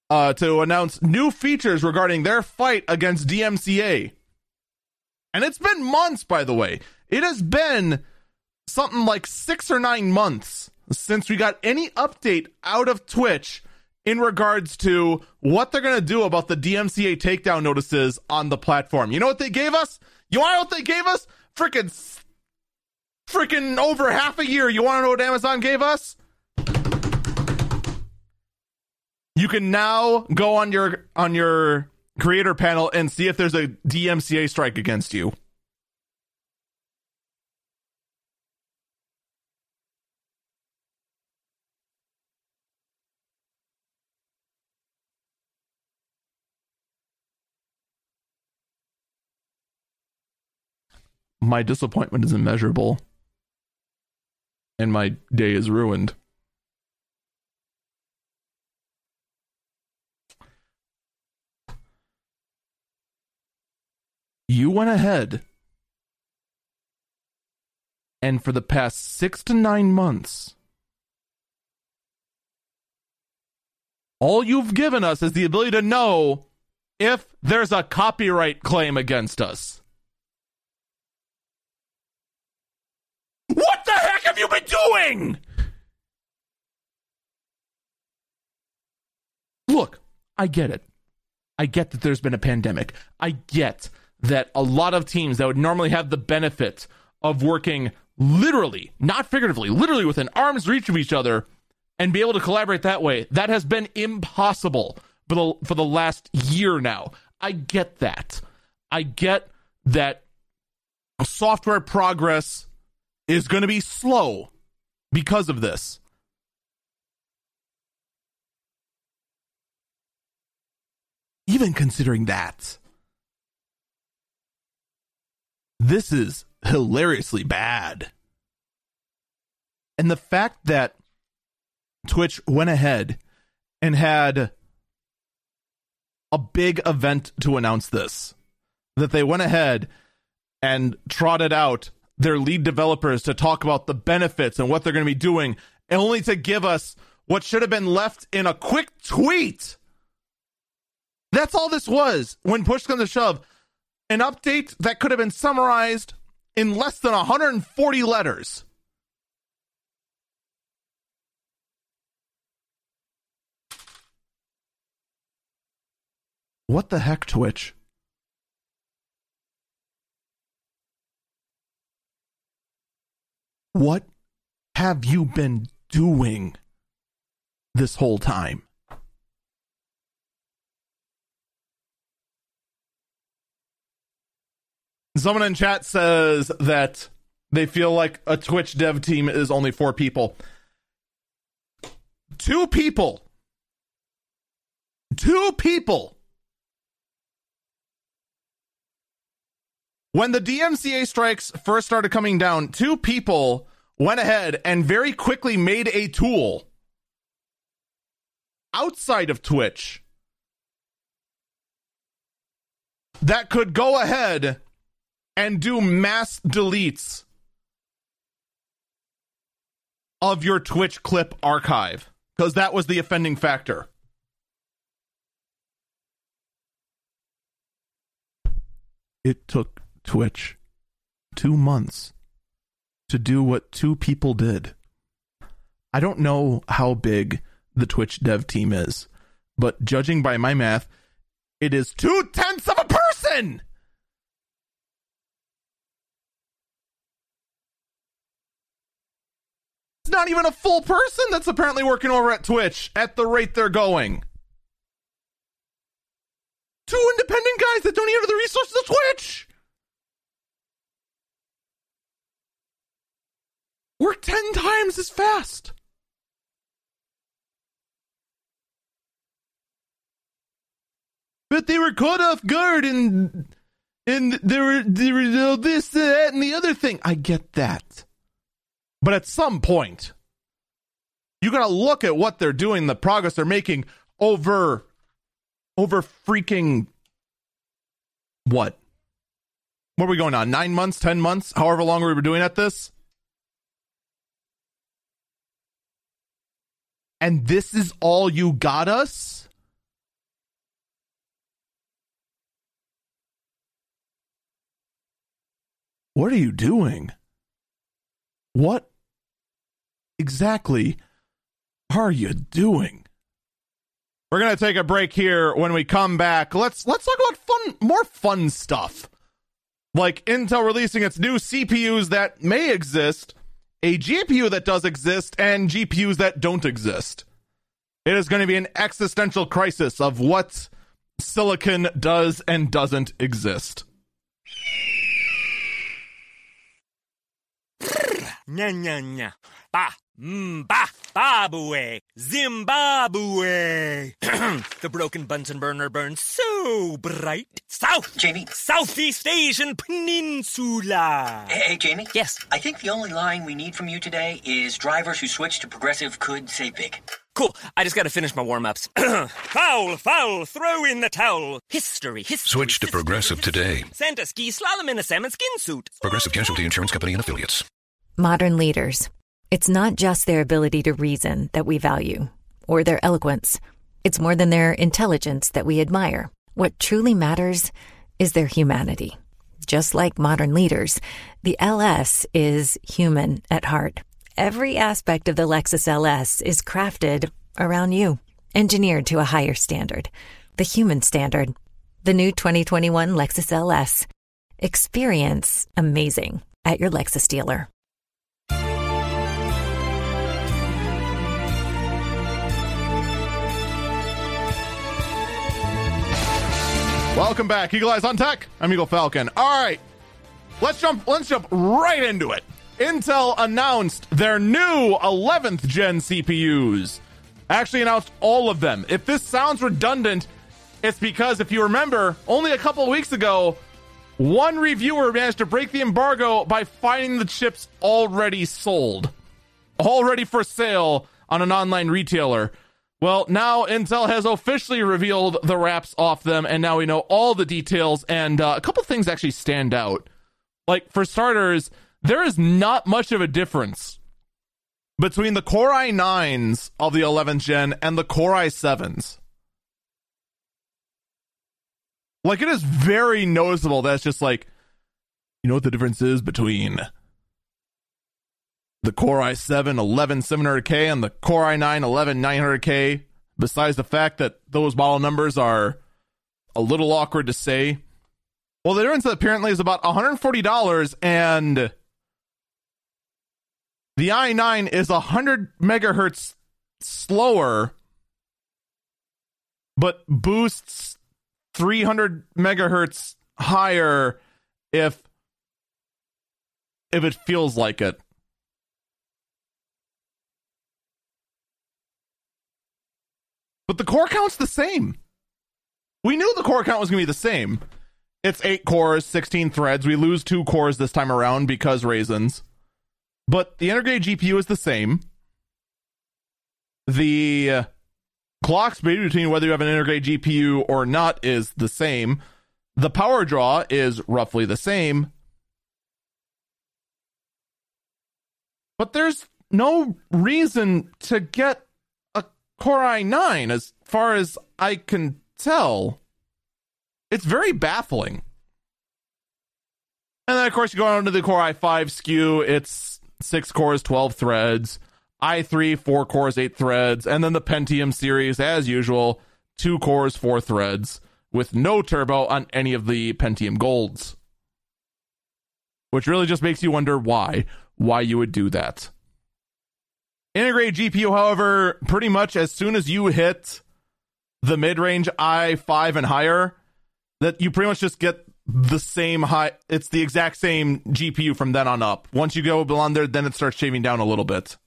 uh, to announce new features regarding their fight against DMCA. And it's been months, by the way. It has been something like six or nine months since we got any update out of Twitch in regards to what they're going to do about the DMCA takedown notices on the platform. You know what they gave us? You know what they gave us? Freaking, freaking over half a year. You want to know what Amazon gave us? You can now go on your on your creator panel and see if there's a DMCA strike against you. my disappointment is immeasurable and my day is ruined. You went ahead and for the past six to nine months, all you've given us is the ability to know if there's a copyright claim against us. What the heck have you been doing? Look, I get it. I get that there's been a pandemic. I get that a lot of teams that would normally have the benefit of working literally, not figuratively, literally within arm's reach of each other and be able to collaborate that way, that has been impossible for the, for the last year now. I get that. I get that software progress is going to be slow because of this. Even considering that, this is hilariously bad. And the fact that Twitch went ahead and had a big event to announce this, that they went ahead and trotted out their lead developers to talk about the benefits and what they're going to be doing, only to give us what should have been left in a quick tweet. That's all this was when push comes to shove. An update that could have been summarized in less than 140 letters. What the heck, Twitch? What have you been doing this whole time? Someone in chat says that they feel like a Twitch dev team is only four people. Two people. Two people. When the DMCA strikes first started coming down, two people went ahead and very quickly made a tool outside of Twitch that could go ahead and do mass deletes of your Twitch clip archive because that was the offending factor. It took Twitch two months to do what two people did. I don't know how big the Twitch dev team is, but judging by my math, it is two tenths of a person. It's not even a full person that's apparently working over at Twitch at the rate they're going. Two independent guys that don't even have the resources of Twitch. Work 10 times as fast. But they were caught off guard and and there were there were this, that, and the other thing. I get that. But at some point, you gotta look at what they're doing, the progress they're making over over freaking what? What are we going on? Nine months, ten months, however long we were doing at this? And this is all you got us? What are you doing? What exactly are you doing? We're gonna take a break here. When we come back, let's let's talk about fun, more fun stuff, like Intel releasing its new CPUs that may exist, a GPU that does exist, and GPUs that don't exist. It is going to be an existential crisis of what silicon does and doesn't exist. Nya nya nya. Ba. Mm, ba. Babue. Zimbabwe. (clears throat) the broken Bunsen burner burns so bright. South. Jamie. Southeast Asian Peninsula. Hey, hey, Jamie? Yes. I think the only line we need from you today is drivers who switch to progressive could save big. Cool. I just got to finish my warm ups. (clears throat) foul, foul, throw in the towel. History, history. Switch to history, Progressive history. today. Santa ski slalom in a salmon skin suit. Progressive Casualty Insurance Company and affiliates. Modern leaders. It's not just their ability to reason that we value, or their eloquence. It's more than their intelligence that we admire. What truly matters is their humanity. Just like modern leaders, the LS is human at heart. Every aspect of the Lexus LS is crafted around you, engineered to a higher standard, the human standard. The new 2021 Lexus LS. Experience amazing at your Lexus dealer. Welcome back, Eagle Eyes on Tech. I'm Eagle Falcon. All right, let's jump. Let's jump right into it. Intel announced their new 11th gen CPUs. Actually, announced all of them. If this sounds redundant, it's because if you remember, only a couple weeks ago, one reviewer managed to break the embargo by finding the chips already sold, already for sale on an online retailer. Well, now Intel has officially revealed the wraps off them, and now we know all the details. And uh, a couple things actually stand out. Like, for starters, there is not much of a difference between the Core i9s of the 11th gen and the Core i7s. Like, it is very noticeable that it's just like, you know what the difference is between the Core i7 11700K and the Core i9 11900K, besides the fact that those model numbers are a little awkward to say. Well, the difference apparently is about $140 and the i9 is 100 megahertz slower but boosts 300 megahertz higher if if it feels like it. But the core count's the same. We knew the core count was going to be the same. It's eight cores, 16 threads. We lose two cores this time around because raisins. But the integrated GPU is the same. The uh, clock speed between whether you have an integrated GPU or not is the same. The power draw is roughly the same. But there's no reason to get Core i9 as far as I can tell. It's very baffling. And then, of course, you go on to the Core i5 SKU. It's six cores, 12 threads. i3, four cores, eight threads. And then the Pentium series, as usual, two cores, four threads, with no turbo on any of the Pentium Golds. Which really just makes you wonder why. Why you would do that. Integrated GPU, however, pretty much as soon as you hit the mid range i5 and higher, that you pretty much just get the same high it's the exact same GPU from then on up. Once you go beyond there, then it starts shaving down a little bit.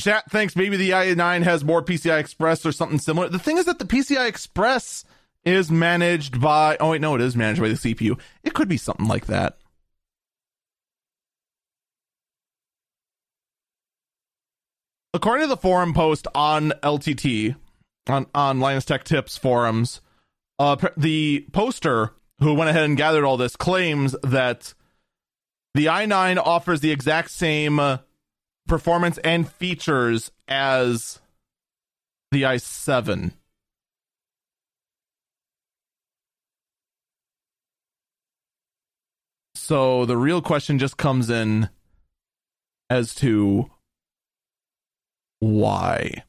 Chat thinks maybe the i9 has more PCI Express or something similar. The thing is that the PCI Express is managed by oh wait, no, it is managed by the CPU. It could be something like that. According to the forum post on LTT, on, on Linus Tech Tips forums, uh, the poster who went ahead and gathered all this claims that the i9 offers the exact same uh, performance and features as the i7. So the real question just comes in as to why.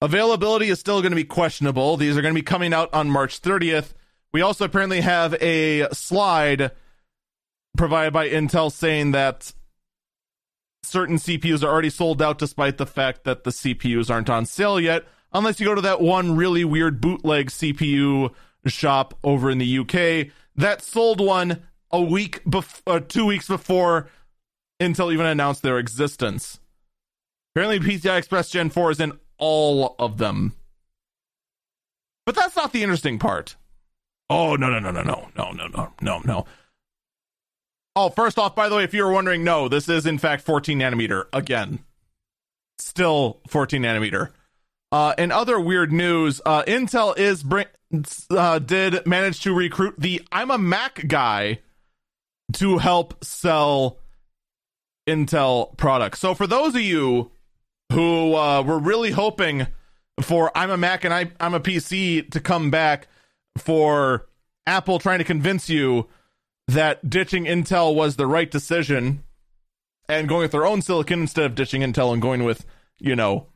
Availability is still going to be questionable. These are going to be coming out on March 30th. We also apparently have a slide provided by Intel saying that certain CPUs are already sold out despite the fact that the CPUs aren't on sale yet, unless you go to that one really weird bootleg CPU shop over in the UK that sold one a week before, uh, two weeks before Intel even announced their existence. Apparently, PCI Express Gen 4 is in all of them. But that's not the interesting part. Oh, no, no, no, no, no, no, no, no, no, no. Oh, first off, by the way, if you were wondering, no, this is in fact 14 nanometer. Again, still 14 nanometer. Uh, in other weird news, uh, Intel is bring uh, did manage to recruit the I'm a Mac guy to help sell Intel products. So for those of you who uh, were really hoping for I'm a Mac and I, I'm a PC to come back for Apple trying to convince you that ditching Intel was the right decision and going with their own silicon instead of ditching Intel and going with, you know,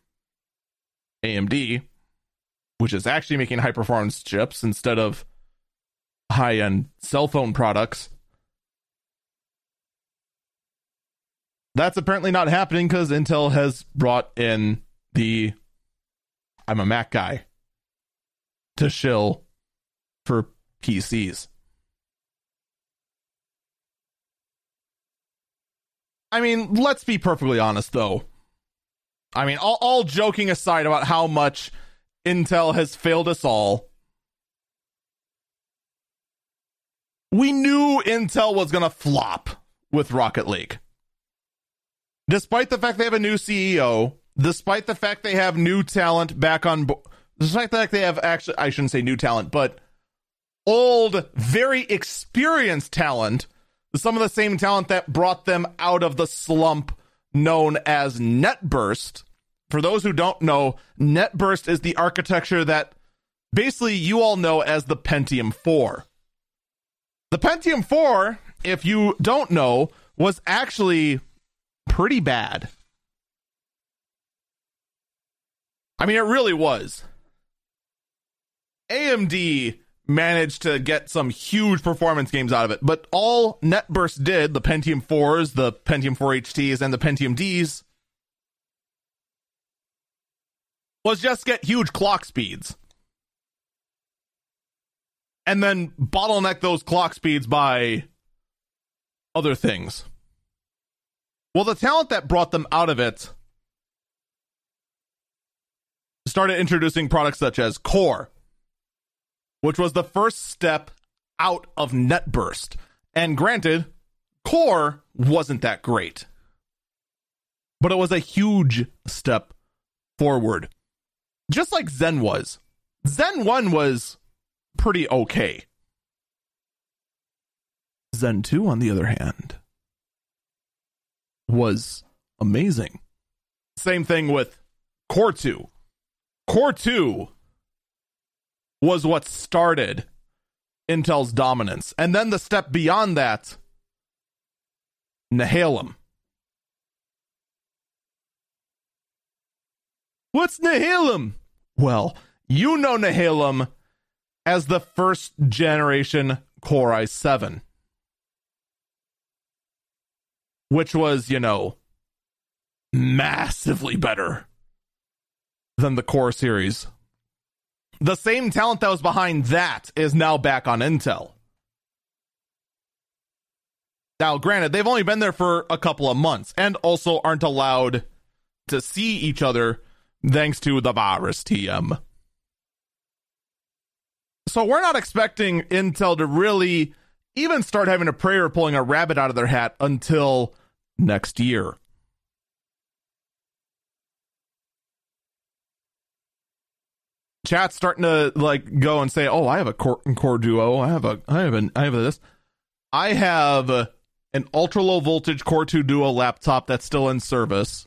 AMD, which is actually making high performance chips instead of high end cell phone products. That's apparently not happening because Intel has brought in the I'm a Mac guy to shill for PCs. I mean, let's be perfectly honest though. I mean, all, all joking aside about how much Intel has failed us all, we knew Intel was going to flop with Rocket Lake despite the fact they have a new CEO, despite the fact they have new talent back on board, despite the fact they have actually, I shouldn't say new talent, but old, very experienced talent, some of the same talent that brought them out of the slump known as NetBurst. For those who don't know, NetBurst is the architecture that basically you all know as the Pentium 4. The Pentium 4, if you don't know, was actually pretty bad. I mean, it really was. AMD managed to get some huge performance games out of it, but all NetBurst did, the Pentium 4s, the Pentium 4 HTs, and the Pentium Ds, was just get huge clock speeds. and then bottleneck those clock speeds by other things. Well, the talent that brought them out of it started introducing products such as Core, which was the first step out of NetBurst. And granted, Core wasn't that great, but it was a huge step forward. Just like Zen was. Zen 1 was pretty okay. Zen 2, on the other hand, was amazing. Same thing with Core 2. Core 2 was what started Intel's dominance. And then the step beyond that, Nehalem. What's Nehalem? Well, you know Nehalem as the first generation Core i7, which was, you know, massively better than the Core series. The same talent that was behind that is now back on Intel. Now, granted, they've only been there for a couple of months and also aren't allowed to see each other thanks to the virus TM. So we're not expecting Intel to really even start having a prayer pulling a rabbit out of their hat until next year. Chat's starting to like go and say, "Oh, I have a core, core duo. I have a, I have an, I have this. I have an ultra low voltage Core 2 Duo laptop that's still in service.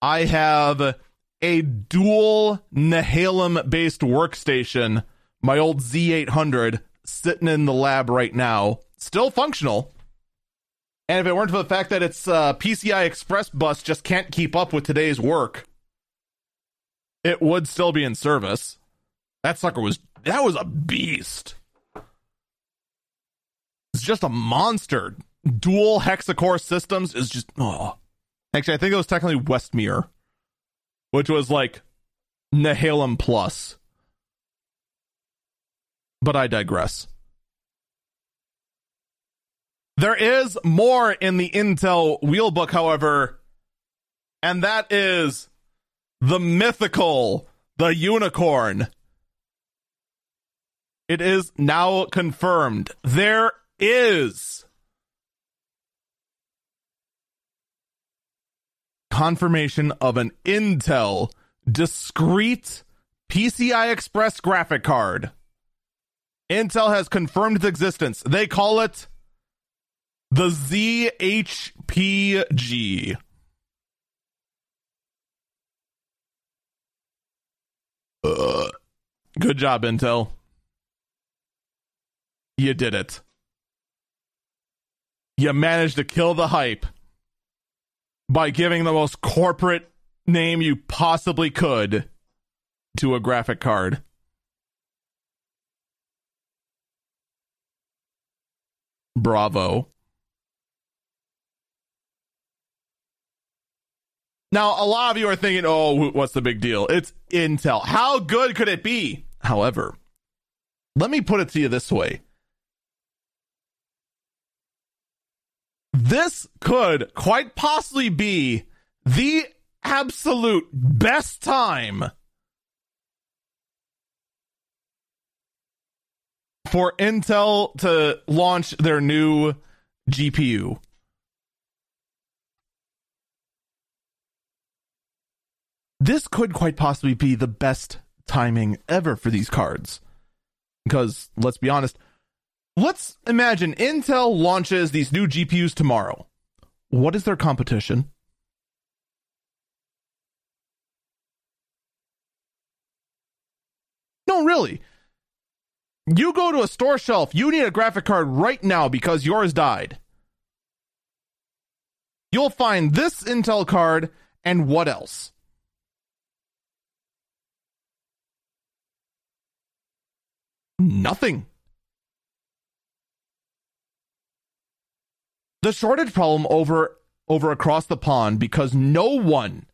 I have a dual Nehalem based workstation, my old Z800, sitting in the lab right now, still functional. And if it weren't for the fact that its uh, PCI Express bus just can't keep up with today's work, it would still be in service. That sucker was that was a beast. It's just a monster. Dual hexacore systems is just oh. Actually, I think it was technically Westmere which was like Nehalem Plus. But I digress. There is more in the Intel wheelbook, however, and that is the mythical, the unicorn. It is now confirmed. There is confirmation of an Intel discrete PCI Express graphic card. Intel has confirmed its existence. They call it the Xe-HPG. Uh, good job, Intel. You did it. You managed to kill the hype by giving the most corporate name you possibly could to a graphic card. Bravo. Now, a lot of you are thinking, oh, what's the big deal? It's Intel. How good could it be? However, let me put it to you this way this could quite possibly be the absolute best time for Intel to launch their new GPU. This could quite possibly be the best timing ever for these cards. Because, let's be honest, Let's imagine Intel launches these new GPUs tomorrow. What is their competition? No, really. You go to a store shelf, you need a graphic card right now because yours died. You'll find this Intel card and what else? Nothing. the shortage problem over over across the pond because no one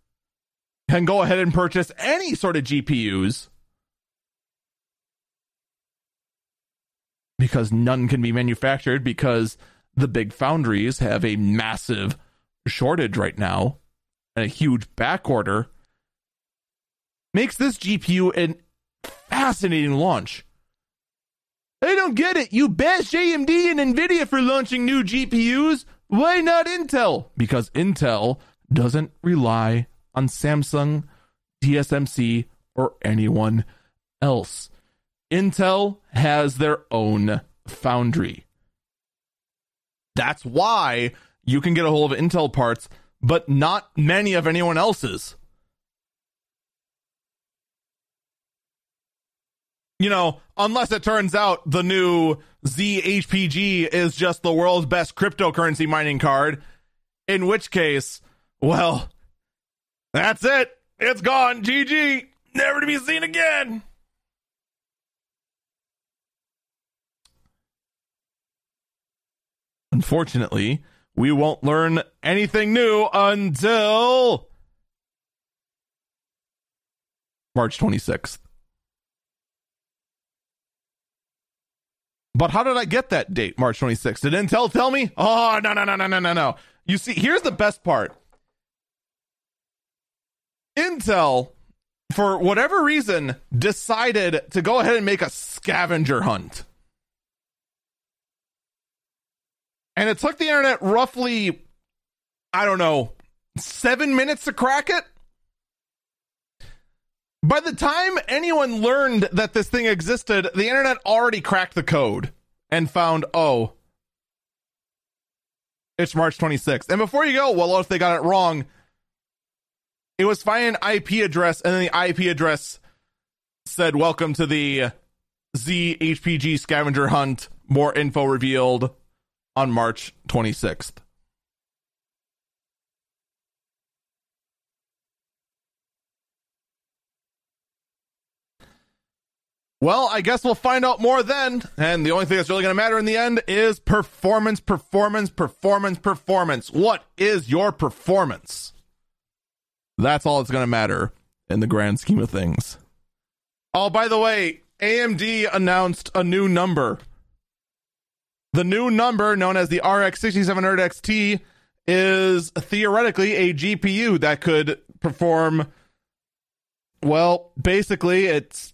can go ahead and purchase any sort of GPUs because none can be manufactured because the big foundries have a massive shortage right now and a huge back order makes this GPU a fascinating launch. I don't get it. You bash AMD and Nvidia for launching new GPUs. Why not Intel? Because Intel doesn't rely on Samsung, TSMC, or anyone else. Intel has their own foundry. That's why you can get a hold of Intel parts, but not many of anyone else's. You know, unless it turns out the new Xe-HPG is just the world's best cryptocurrency mining card, in which case, well, that's it. It's gone. GG. Never to be seen again. Unfortunately, we won't learn anything new until March 26th. But how did I get that date, March 26th? Did Intel tell me? Oh, no, no, no, no, no, no, no. You see, here's the best part Intel, for whatever reason, decided to go ahead and make a scavenger hunt. And it took the internet roughly, I don't know, seven minutes to crack it. By the time anyone learned that this thing existed, the internet already cracked the code and found, oh, it's March 26th. And before you go, well, if they got it wrong? It was finding an IP address, and then the IP address said, Welcome to the Xe-HPG scavenger hunt. More info revealed on March 26th. Well, I guess we'll find out more then. And the only thing that's really going to matter in the end is performance, performance, performance, performance. What is your performance? That's all that's going to matter in the grand scheme of things. Oh, by the way, AMD announced a new number. The new number, known as the RX 6700 XT, is theoretically a GPU that could perform, well, basically, it's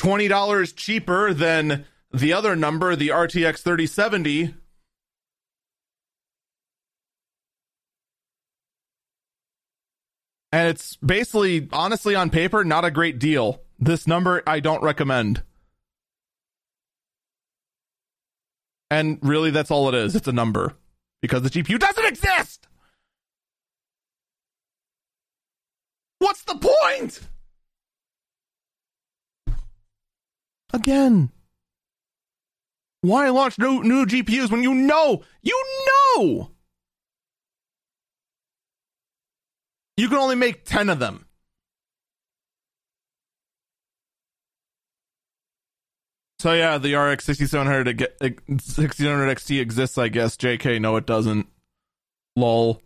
$20 cheaper than the other number, the RTX 3070. And it's basically, honestly, on paper, not a great deal. This number I don't recommend. And really, that's all it is. It's a number because the GPU doesn't exist. What's the point? Again. Why launch new new GPUs when you know you know you can only make 10 of them? So yeah, the RX 6700 6700 XT exists, I guess. JK, no, it doesn't. Lol.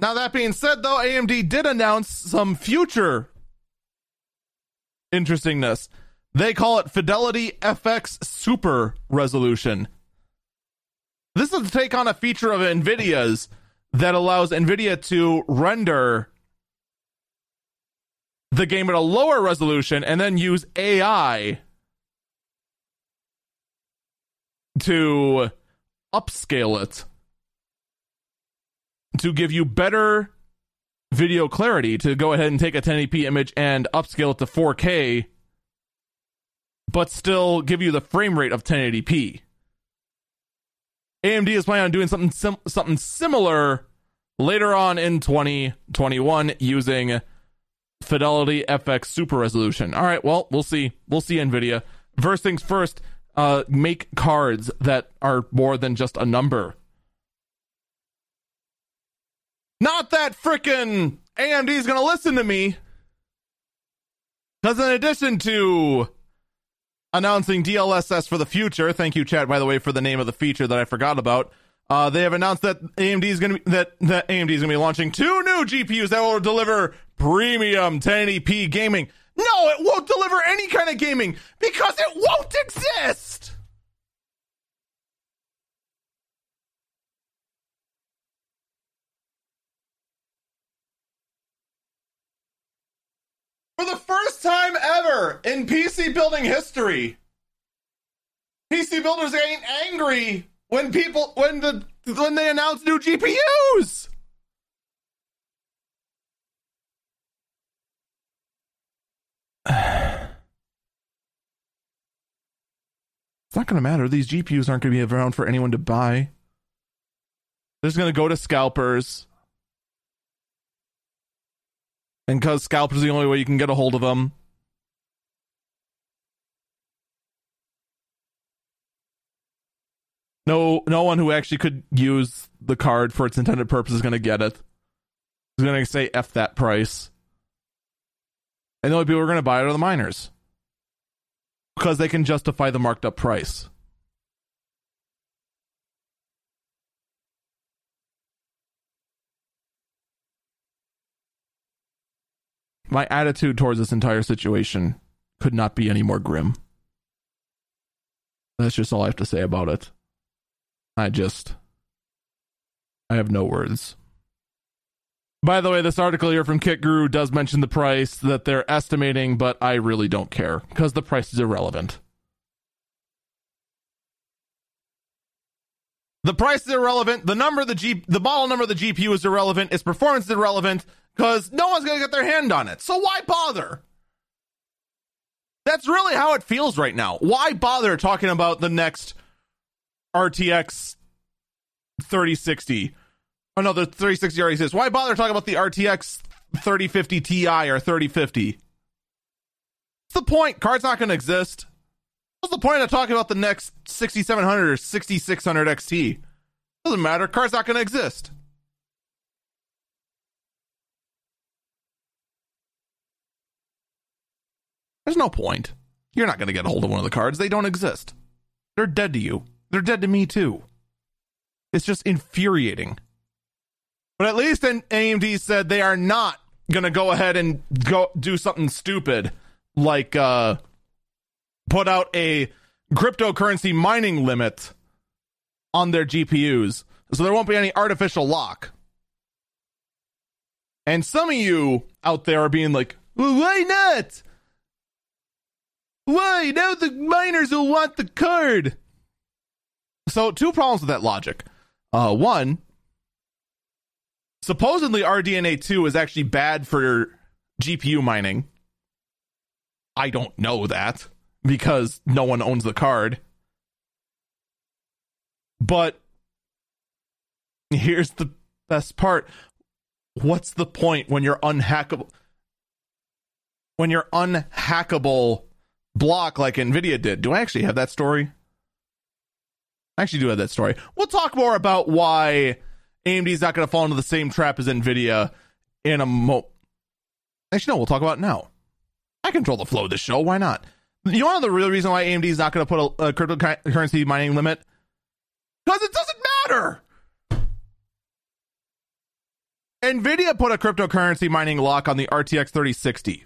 Now that being said, though, AMD did announce some future interestingness. They call it FidelityFX Super Resolution. This is a take on a feature of NVIDIA's that allows NVIDIA to render the game at a lower resolution and then use AI to upscale it to give you better video clarity to go ahead and take a 1080p image and upscale it to 4K but still give you the frame rate of 1080p. AMD is planning on doing something sim- something similar later on in 2021 using FidelityFX Super Resolution. All right, well, we'll see. We'll see Nvidia. First things first, uh, make cards that are more than just a number. Not that frickin' AMD is going to listen to me. Because in addition to announcing DLSS for the future, thank you, Chad, by the way, for the name of the feature that I forgot about. Uh, they have announced that AMD is going to that, that AMD is going to be launching two new GPUs that will deliver premium 1080p gaming. No, it won't deliver any kind of gaming because it won't exist. For the first time ever in PC building history, PC builders ain't angry when people when the when they announce new GPUs. (sighs) It's not going to matter. These GPUs aren't going to be around for anyone to buy. They're just going to go to scalpers. And because scalpers the only way you can get a hold of them. No, no one who actually could use the card for its intended purpose is going to get it. Is going to say f that price, and the only people who are going to buy it are the miners because they can justify the marked up price. My attitude towards this entire situation could not be any more grim. That's just all I have to say about it. I just. I have no words. By the way, this article here from KitGuru does mention the price that they're estimating, but I really don't care because the price is irrelevant. The price is irrelevant. The number of the G, the model number of the GPU is irrelevant. Its performance is irrelevant because no one's going to get their hand on it. So why bother? That's really how it feels right now. Why bother talking about the next RTX 3060? Oh no, the 3060 already exists. Why bother talking about the RTX 3050 Ti or 3050? What's the point? Card's not going to exist. What's the point of talking about the next 6700 or 6600 XT? Doesn't matter. Card's not going to exist. There's no point. You're not going to get a hold of one of the cards. They don't exist. They're dead to you. They're dead to me too. It's just infuriating. But at least AMD said they are not going to go ahead and go do something stupid like uh, put out a cryptocurrency mining limit on their GPUs. So there won't be any artificial lock. And some of you out there are being like, why not? Why? Now the miners will want the card. So, two problems with that logic. Uh, one, supposedly RDNA 2 is actually bad for GPU mining. I don't know that because no one owns the card. But here's the best part. What's the point when you're unhackable? When you're unhackable block like Nvidia did. Do I actually have that story? I actually do have that story. We'll talk more about why AMD's not going to fall into the same trap as Nvidia in a mo. Actually, no. We'll talk about now. I control the flow of this show. Why not? You want know the real reason why AMD is not going to put a, a cryptocurrency mining limit? Because it doesn't matter. Nvidia put a cryptocurrency mining lock on the RTX 3060.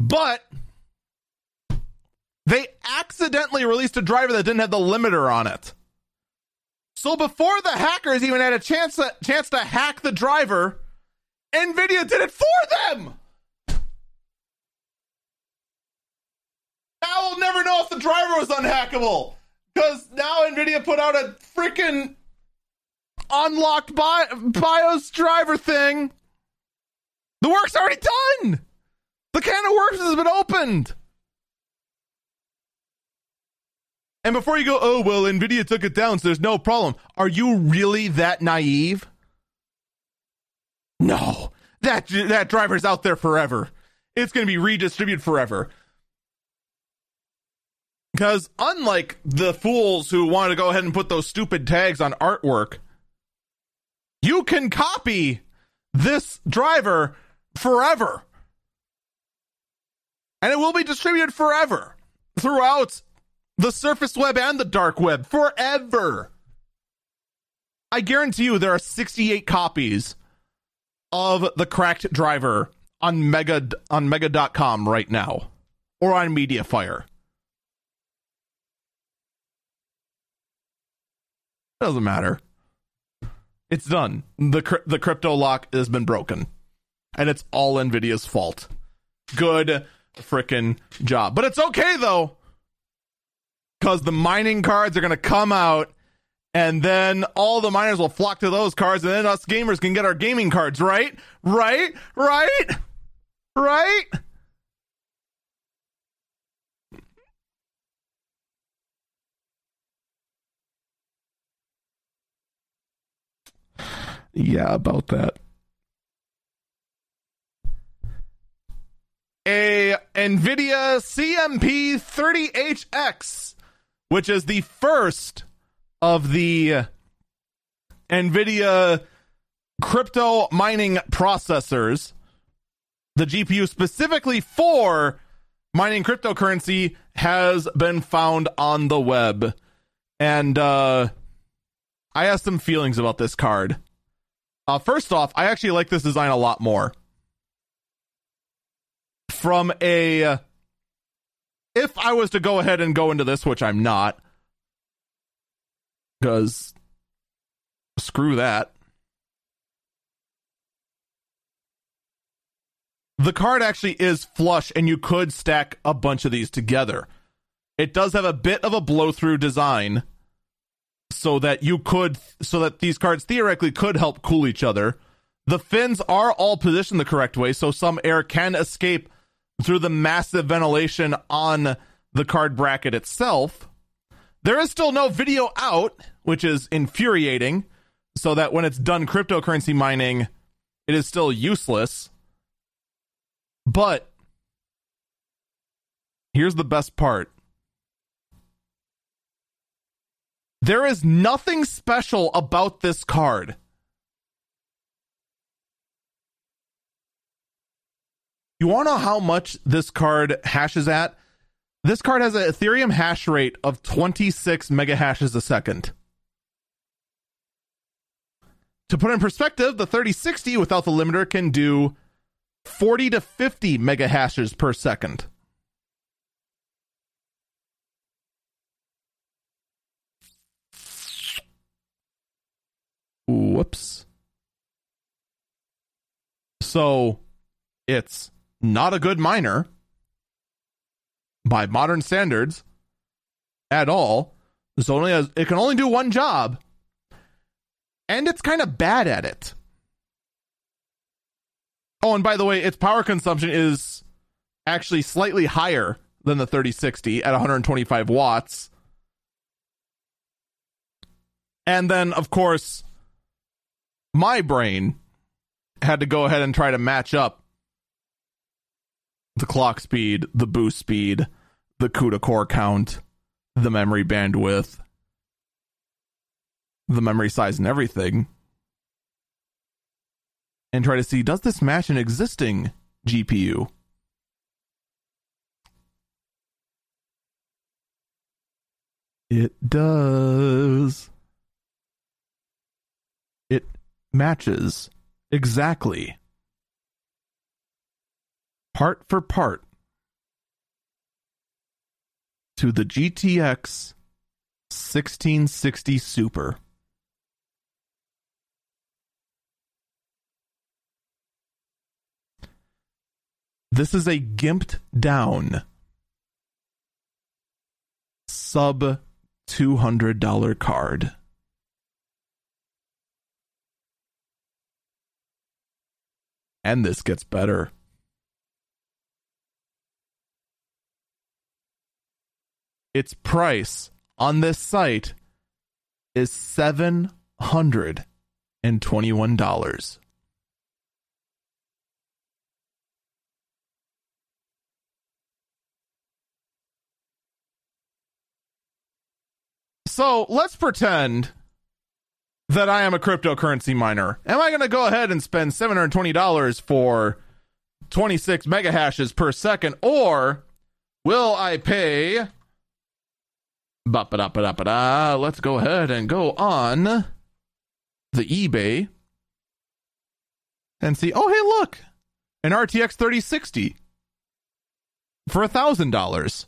But they accidentally released a driver that didn't have the limiter on it. So before the hackers even had a chance to, chance to hack the driver, Nvidia did it for them. Now we'll never know if the driver was unhackable because now Nvidia put out a freaking unlocked Bi- BIOS driver thing. The work's already done. The can of worms has been opened. And before you go, oh, well, NVIDIA took it down, so there's no problem. Are you really that naive? No. That, that driver's out there forever. It's going to be redistributed forever. Because unlike the fools who want to go ahead and put those stupid tags on artwork, you can copy this driver forever and it will be distributed forever throughout the surface web and the dark web forever. I guarantee you there are 68 copies of the cracked driver on Mega on Mega.com right now, or on MediaFire. Doesn't matter. It's done. the The crypto lock has been broken, and it's all Nvidia's fault. Good freaking job, but it's okay though, because the mining cards are gonna come out and then all the miners will flock to those cards, and then us gamers can get our gaming cards, right? Right? Right? Right? Yeah, about that. A NVIDIA CMP 30HX, which is the first of the NVIDIA crypto mining processors, the GPU specifically for mining cryptocurrency has been found on the web. And uh, I have some feelings about this card. Uh, first off, I actually like this design a lot more. From a. If I was to go ahead and go into this, which I'm not, because screw that. The card actually is flush, and you could stack a bunch of these together. It does have a bit of a blow through design, so that you could, so that these cards theoretically could help cool each other. The fins are all positioned the correct way, so some air can escape through the massive ventilation on the card bracket itself. There is still no video out, which is infuriating, so that when it's done cryptocurrency mining, it is still useless. But here's the best part there is nothing special about this card. You want to know how much this card hashes at? This card has an Ethereum hash rate of 26 mega hashes a second. To put in perspective, the 3060 without the limiter can do 40 to 50 mega hashes per second. Whoops. So it's not a good miner by modern standards at all. So only has, it can only do one job, and it's kind of bad at it. Oh, and by the way, its power consumption is actually slightly higher than the 3060 at 125 watts. And then, of course, my brain had to go ahead and try to match up the clock speed, the boost speed, the CUDA core count, the memory bandwidth, the memory size, and everything, and try to see does this match an existing GPU? It does. Matches exactly part for part to the GTX 1660 Super. This is a gimped down sub $200 card. And this gets better. Its price on this site is $721. So let's pretend that I am a cryptocurrency miner. Am I going to go ahead and spend $720 for 26 mega hashes per second, or will I pay? Let's go ahead and go on the eBay and see. Oh, hey, look, an RTX 3060 for $1,000?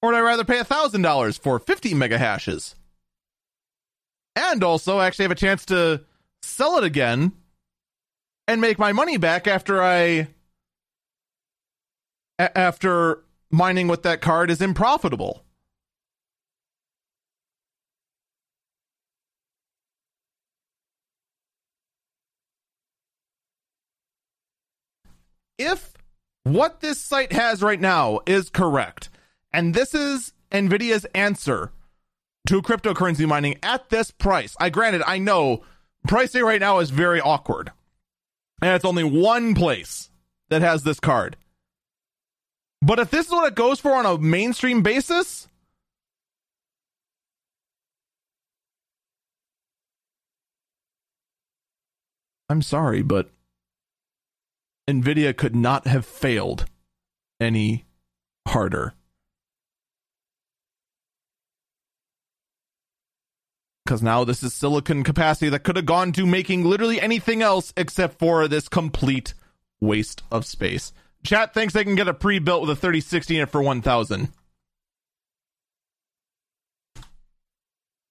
Or would I rather pay $1,000 for 50 mega hashes? And also actually have a chance to sell it again and make my money back after I a- after mining with that card is unprofitable. If what this site has right now is correct, and this is Nvidia's answer to cryptocurrency mining at this price, I granted I know pricing right now is very awkward. And it's only one place that has this card. But if this is what it goes for on a mainstream basis, I'm sorry, but Nvidia could not have failed any harder. Because now this is silicon capacity that could have gone to making literally anything else except for this complete waste of space. Chat thinks they can get a pre-built with a 3060 in it for 1000.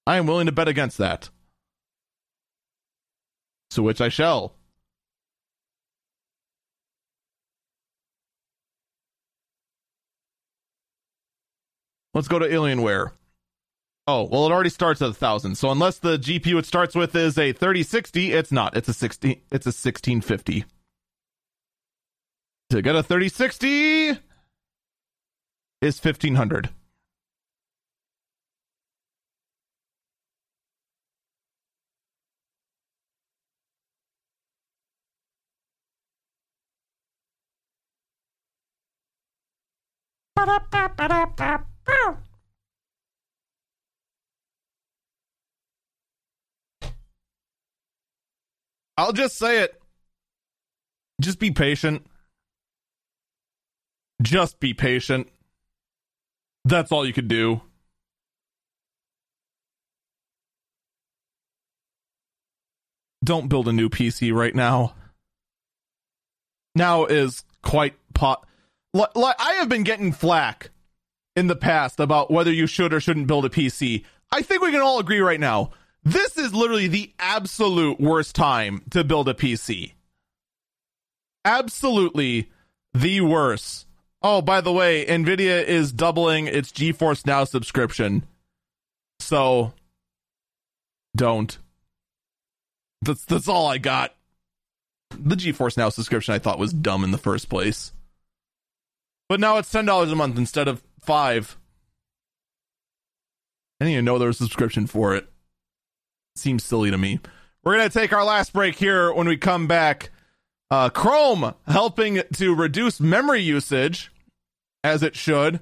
I am willing to bet against that. So which I shall. Let's go to Alienware. Oh, well, it already starts at a thousand. So unless the GPU it starts with is a 3060, it's not. It's a 16. It's a 1650. To get a 3060 is 1500. I'll just say it. Just be patient. Just be patient. That's all you could do. Don't build a new PC right now. Now is quite pot. Like I have been getting flack in the past about whether you should or shouldn't build a PC. I think we can all agree right now. This is literally the absolute worst time to build a PC. Absolutely the worst. Oh, by the way, Nvidia is doubling its GeForce Now subscription. So don't. That's that's all I got. The GeForce Now subscription I thought was dumb in the first place. But now it's ten dollars a month instead of five. I didn't even know there was a subscription for it. Seems silly to me. We're gonna take our last break here when we come back. Uh, Chrome helping to reduce memory usage as it should,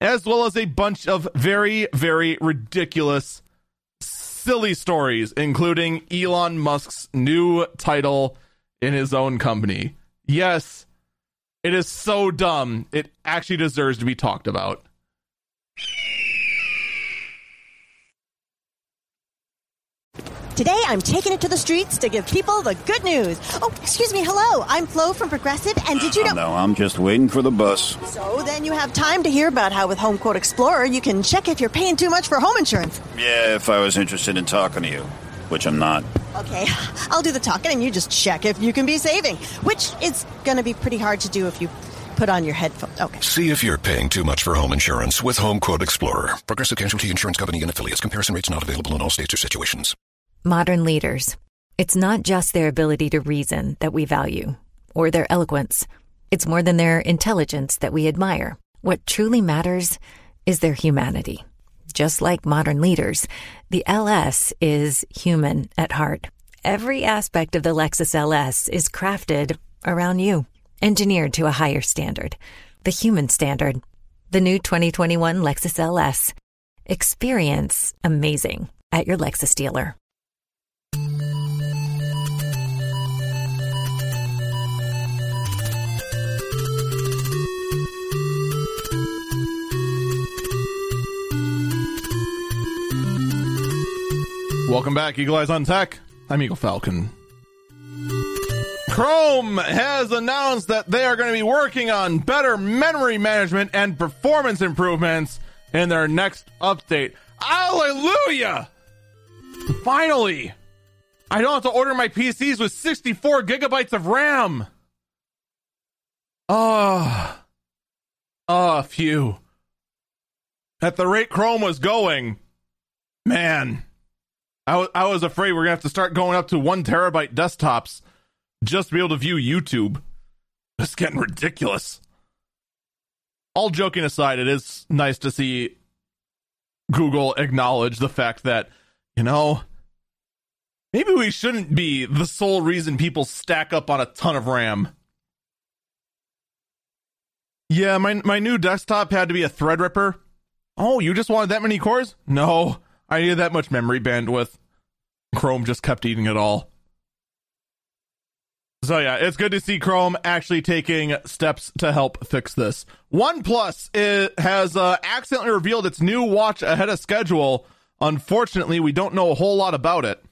as well as a bunch of very, very ridiculous, silly stories, including Elon Musk's new title in his own company. Yes, it is so dumb. It actually deserves to be talked about. Today, I'm taking it to the streets to give people the good news. Oh, excuse me. Hello. I'm Flo from Progressive, and did you oh, know? No, I'm just waiting for the bus. So then you have time to hear about how with Home Quote Explorer, you can check if you're paying too much for home insurance. Yeah, if I was interested in talking to you, which I'm not. Okay, (laughs) I'll do the talking, and you just check if you can be saving, which is going to be pretty hard to do if you put on your headphones. Okay. See if you're paying too much for home insurance with Home Quote Explorer. Progressive Casualty Insurance Company and affiliates. Comparison rates not available in all states or situations. Modern leaders. It's not just their ability to reason that we value, or their eloquence. It's more than their intelligence that we admire. What truly matters is their humanity. Just like modern leaders, the LS is human at heart. Every aspect of the Lexus LS is crafted around you, engineered to a higher standard, the human standard. The new 2021 Lexus LS. Experience amazing at your Lexus dealer. Welcome back, Eagle Eyes on Tech. I'm Eagle Falcon. Chrome has announced that they are going to be working on better memory management and performance improvements in their next update. Hallelujah! Finally! I don't have to order my PCs with 64 gigabytes of RAM. Oh. Oh, phew. At the rate Chrome was going, man, I, was afraid we are going to have to start going up to one terabyte desktops just to be able to view YouTube. It's getting ridiculous. All joking aside, it is nice to see Google acknowledge the fact that, you know, maybe we shouldn't be the sole reason people stack up on a ton of RAM. Yeah, my my new desktop had to be a Threadripper. Oh, you just wanted that many cores? No, I needed that much memory bandwidth. Chrome just kept eating it all. So yeah, it's good to see Chrome actually taking steps to help fix this. OnePlus it has uh, accidentally revealed its new watch ahead of schedule. Unfortunately, we don't know a whole lot about it.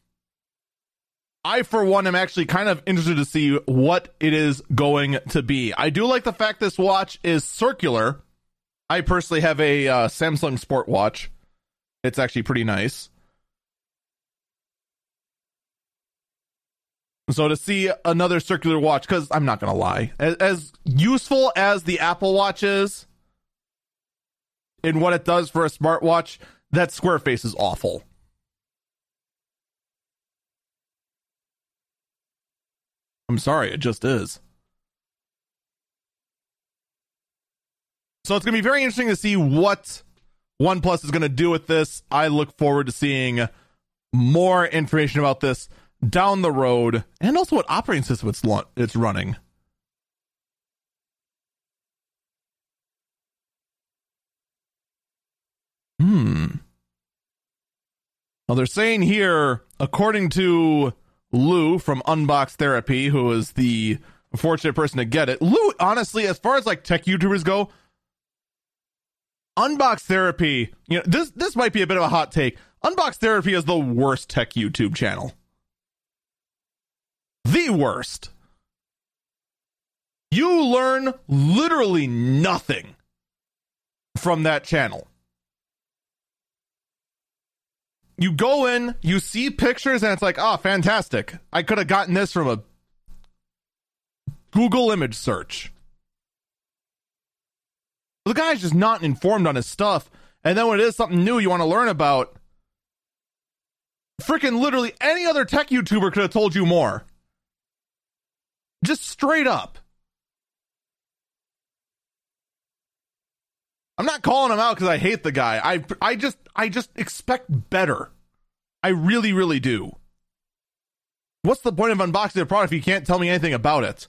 I, for one, am actually kind of interested to see what it is going to be. I do like the fact this watch is circular. I personally have a uh, Samsung Sport watch. It's actually pretty nice. So to see another circular watch, because I'm not gonna lie, as, as, useful as the Apple Watch is in what it does for a smartwatch, that square face is awful. I'm sorry, it just is. So it's to be very interesting to see what OnePlus is going to do with this. I look forward to seeing more information about this down the road and also what operating system it's, it's running. Hmm. Well, they're saying here, according to Lew from Unbox Therapy, who is the fortunate person to get it. Lew, honestly, as far as like tech YouTubers go, Unbox Therapy, you know, this this might be a bit of a hot take. Unbox Therapy is the worst tech YouTube channel. The worst. You learn literally nothing from that channel. You go in, you see pictures, and it's like, oh, fantastic. I could have gotten this from a Google image search. The guy's just not informed on his stuff. And then when it is something new you want to learn about, freaking literally any other tech YouTuber could have told you more. Just straight up. I'm not calling him out because I hate the guy. I I just I just expect better. I really really do. What's the point of unboxing a product if you can't tell me anything about it?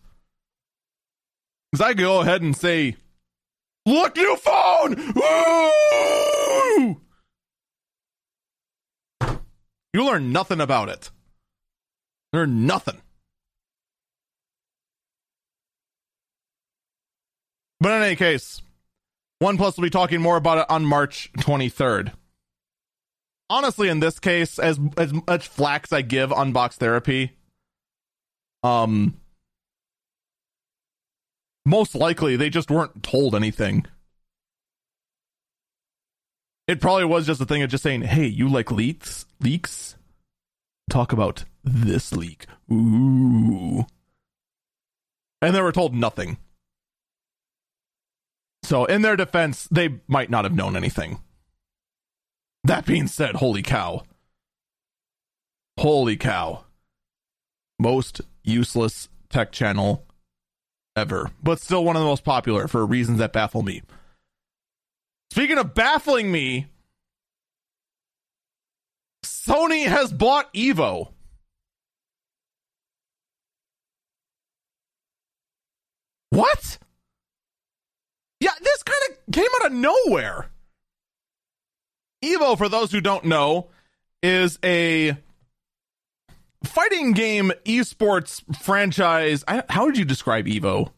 Because I go ahead and say, "Look, new phone!" Woo! You learn nothing about it. Learn nothing. But in any case, OnePlus will be talking more about it on March 23rd. Honestly, in this case, as as much flax I give Unbox Therapy, um, most likely they just weren't told anything. It probably was just a thing of just saying, "Hey, you like leaks? Leaks? Talk about this leak." Ooh, and they were told nothing. So, in their defense, they might not have known anything. That being said, holy cow. Holy cow. Most useless tech channel ever, but still one of the most popular for reasons that baffle me. Speaking of baffling me, Sony has bought Evo. What? Yeah, this kind of came out of nowhere. Evo, for those who don't know, is a fighting game esports franchise. I, how would you describe Evo?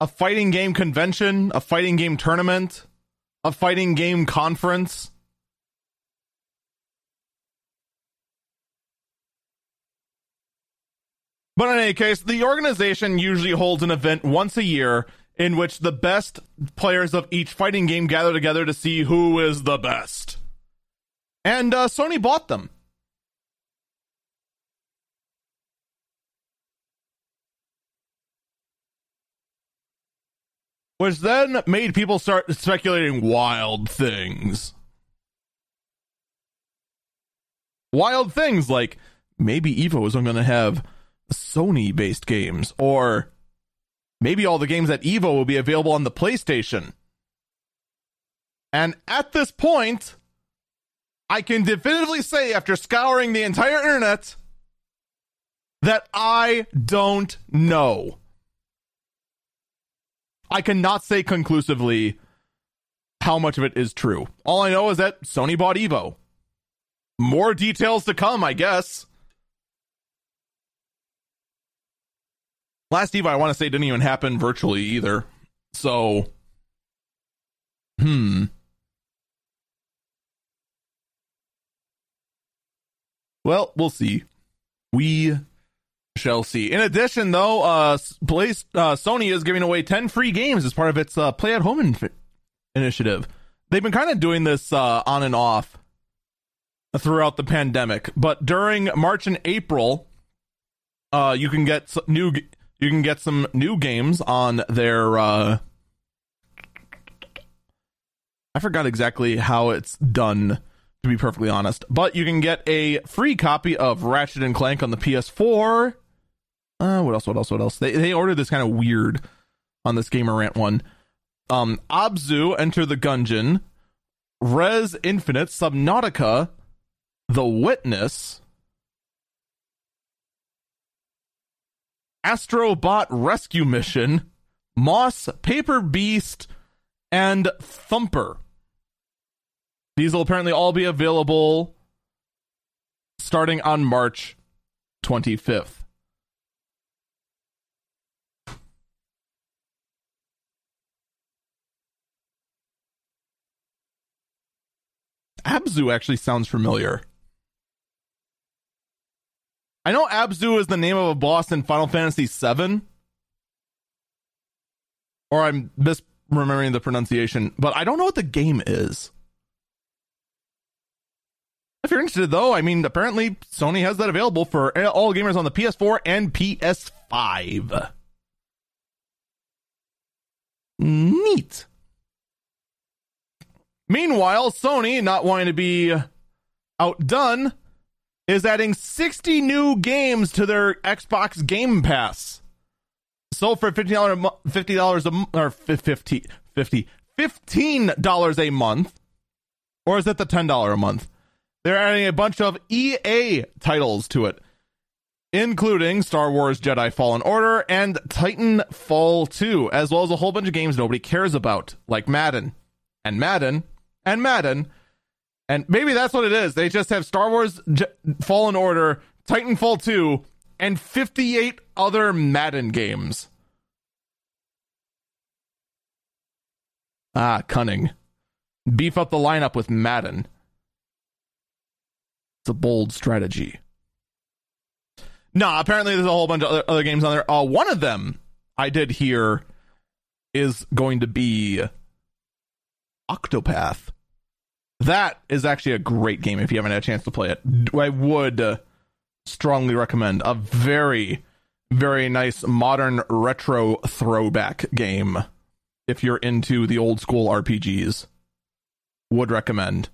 A fighting game convention, a fighting game tournament, a fighting game conference. But in any case, the organization usually holds an event once a year in which the best players of each fighting game gather together to see who is the best. And uh, Sony bought them. Which then made people start speculating wild things. Wild things like maybe Evo isn't going to have Sony based games, or maybe all the games at Evo will be available on the PlayStation. And at this point, I can definitively say, after scouring the entire internet, that I don't know. I cannot say conclusively how much of it is true. All I know is that Sony bought Evo. More details to come, I guess. Last Evo, I want to say, didn't even happen virtually either. So, hmm. Well, we'll see. We shall see. In addition, though, uh, Place, uh, Sony is giving away 10 free games as part of its uh, Play at Home in- initiative. They've been kind of doing this uh, on and off throughout the pandemic, but during March and April, uh, you can get new you can get some new games on their uh I forgot exactly how it's done to be perfectly honest, but you can get a free copy of Ratchet and Clank on the PS4. Uh what else what else what else? They they ordered this kind of weird on this Gamer Rant one. Um Abzu Enter the Gungeon, Rez Infinite, Subnautica, The Witness, Astrobot Rescue Mission, Moss, Paper Beast, and Thumper. These will apparently all be available starting on March 25th. Abzu actually sounds familiar. I know Abzu is the name of a boss in Final Fantasy VII. Or I'm misremembering the pronunciation, but I don't know what the game is. If you're interested, though, I mean, apparently Sony has that available for all gamers on the PS4 and PS5. Neat. Meanwhile, Sony, not wanting to be outdone, is adding 60 new games to their Xbox Game Pass. So for $50 $50 a month or 50 50 $15 a month or is it the $10 a month? They're adding a bunch of EA titles to it, including Star Wars Jedi Fallen Order and Titanfall 2, as well as a whole bunch of games nobody cares about, like Madden and Madden and Madden and maybe that's what it is. They just have Star Wars J- Fallen Order, Titanfall 2, and 58 other Madden games. Ah, cunning. Beef up the lineup with Madden. It's a bold strategy. No, apparently there's a whole bunch of other, other games on there. Uh, one of them I did hear is going to be Octopath. That is actually a great game if you haven't had a chance to play it. I would uh, strongly recommend a very, very nice modern retro throwback game if you're into the old school RPGs. Would recommend.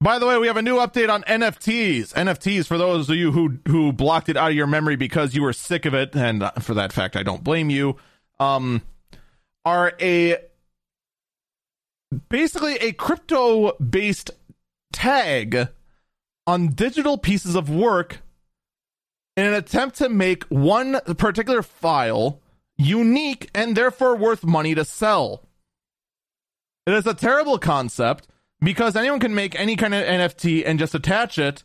By the way, we have a new update on NFTs. NFTs, for those of you who who blocked it out of your memory because you were sick of it, and uh, for that fact, I don't blame you. Um, are a basically a crypto based tag on digital pieces of work in an attempt to make one particular file unique and therefore worth money to sell. It is a terrible concept because anyone can make any kind of NFT and just attach it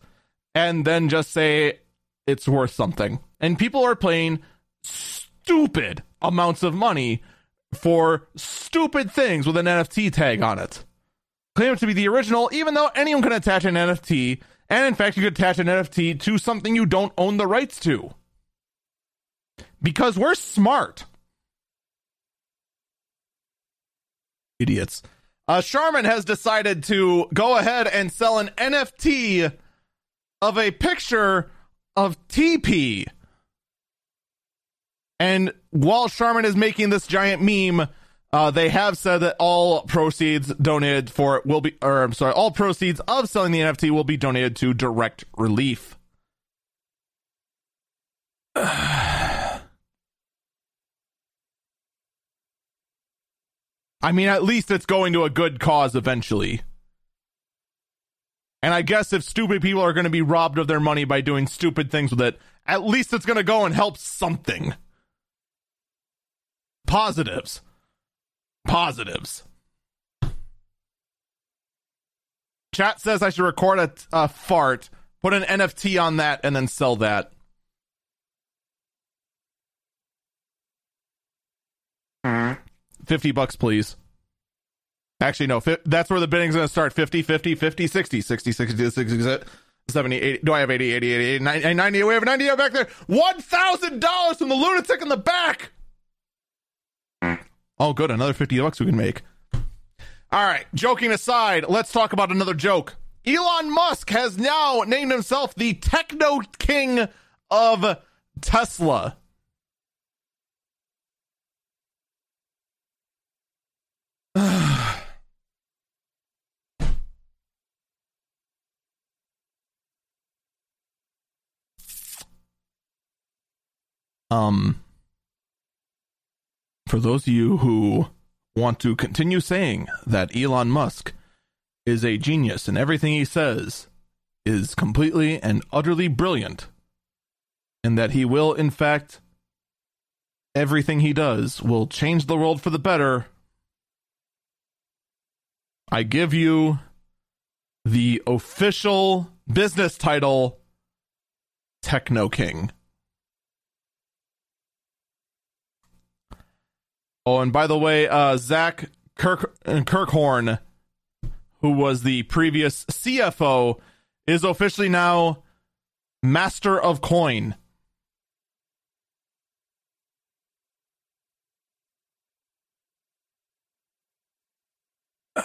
and then just say it's worth something. And people are paying stupid amounts of money for stupid things with an NFT tag on it. Claim it to be the original, even though anyone can attach an NFT, and in fact, you could attach an NFT to something you don't own the rights to. because we're smart. Idiots. Uh, Charmin has decided to go ahead and sell an NFT of a picture of TP. And while Charmin is making this giant meme, uh, they have said that all proceeds donated for it will be, or I'm sorry, all proceeds of selling the NFT will be donated to direct relief. (sighs) I mean, at least it's going to a good cause eventually. And I guess if stupid people are going to be robbed of their money by doing stupid things with it, at least it's going to go and help something. Positives. Positives. Chat says I should record a, a fart, put an NFT on that, and then sell that. 50 bucks, please. Actually, no, fi- that's where the bidding's going to start 50, 50, 50, 60, 60, 60, 60, 70, 80. Do I have 80, 80, 80, 80 90, 90? We have 90 back there. $1,000 from the lunatic in the back. Oh, good. Another 50 bucks we can make. All right. Joking aside, let's talk about another joke. Elon Musk has now named himself the techno king of Tesla. (sighs) um for those of you who want to continue saying that Elon Musk is a genius and everything he says is completely and utterly brilliant, and that he will, in fact, everything he does will change the world for the better, I give you the official business title Techno King. Oh, and by the way, uh, Zach Kirk Kirkhorn, who was the previous CFO, is officially now Master of Coin. (sighs)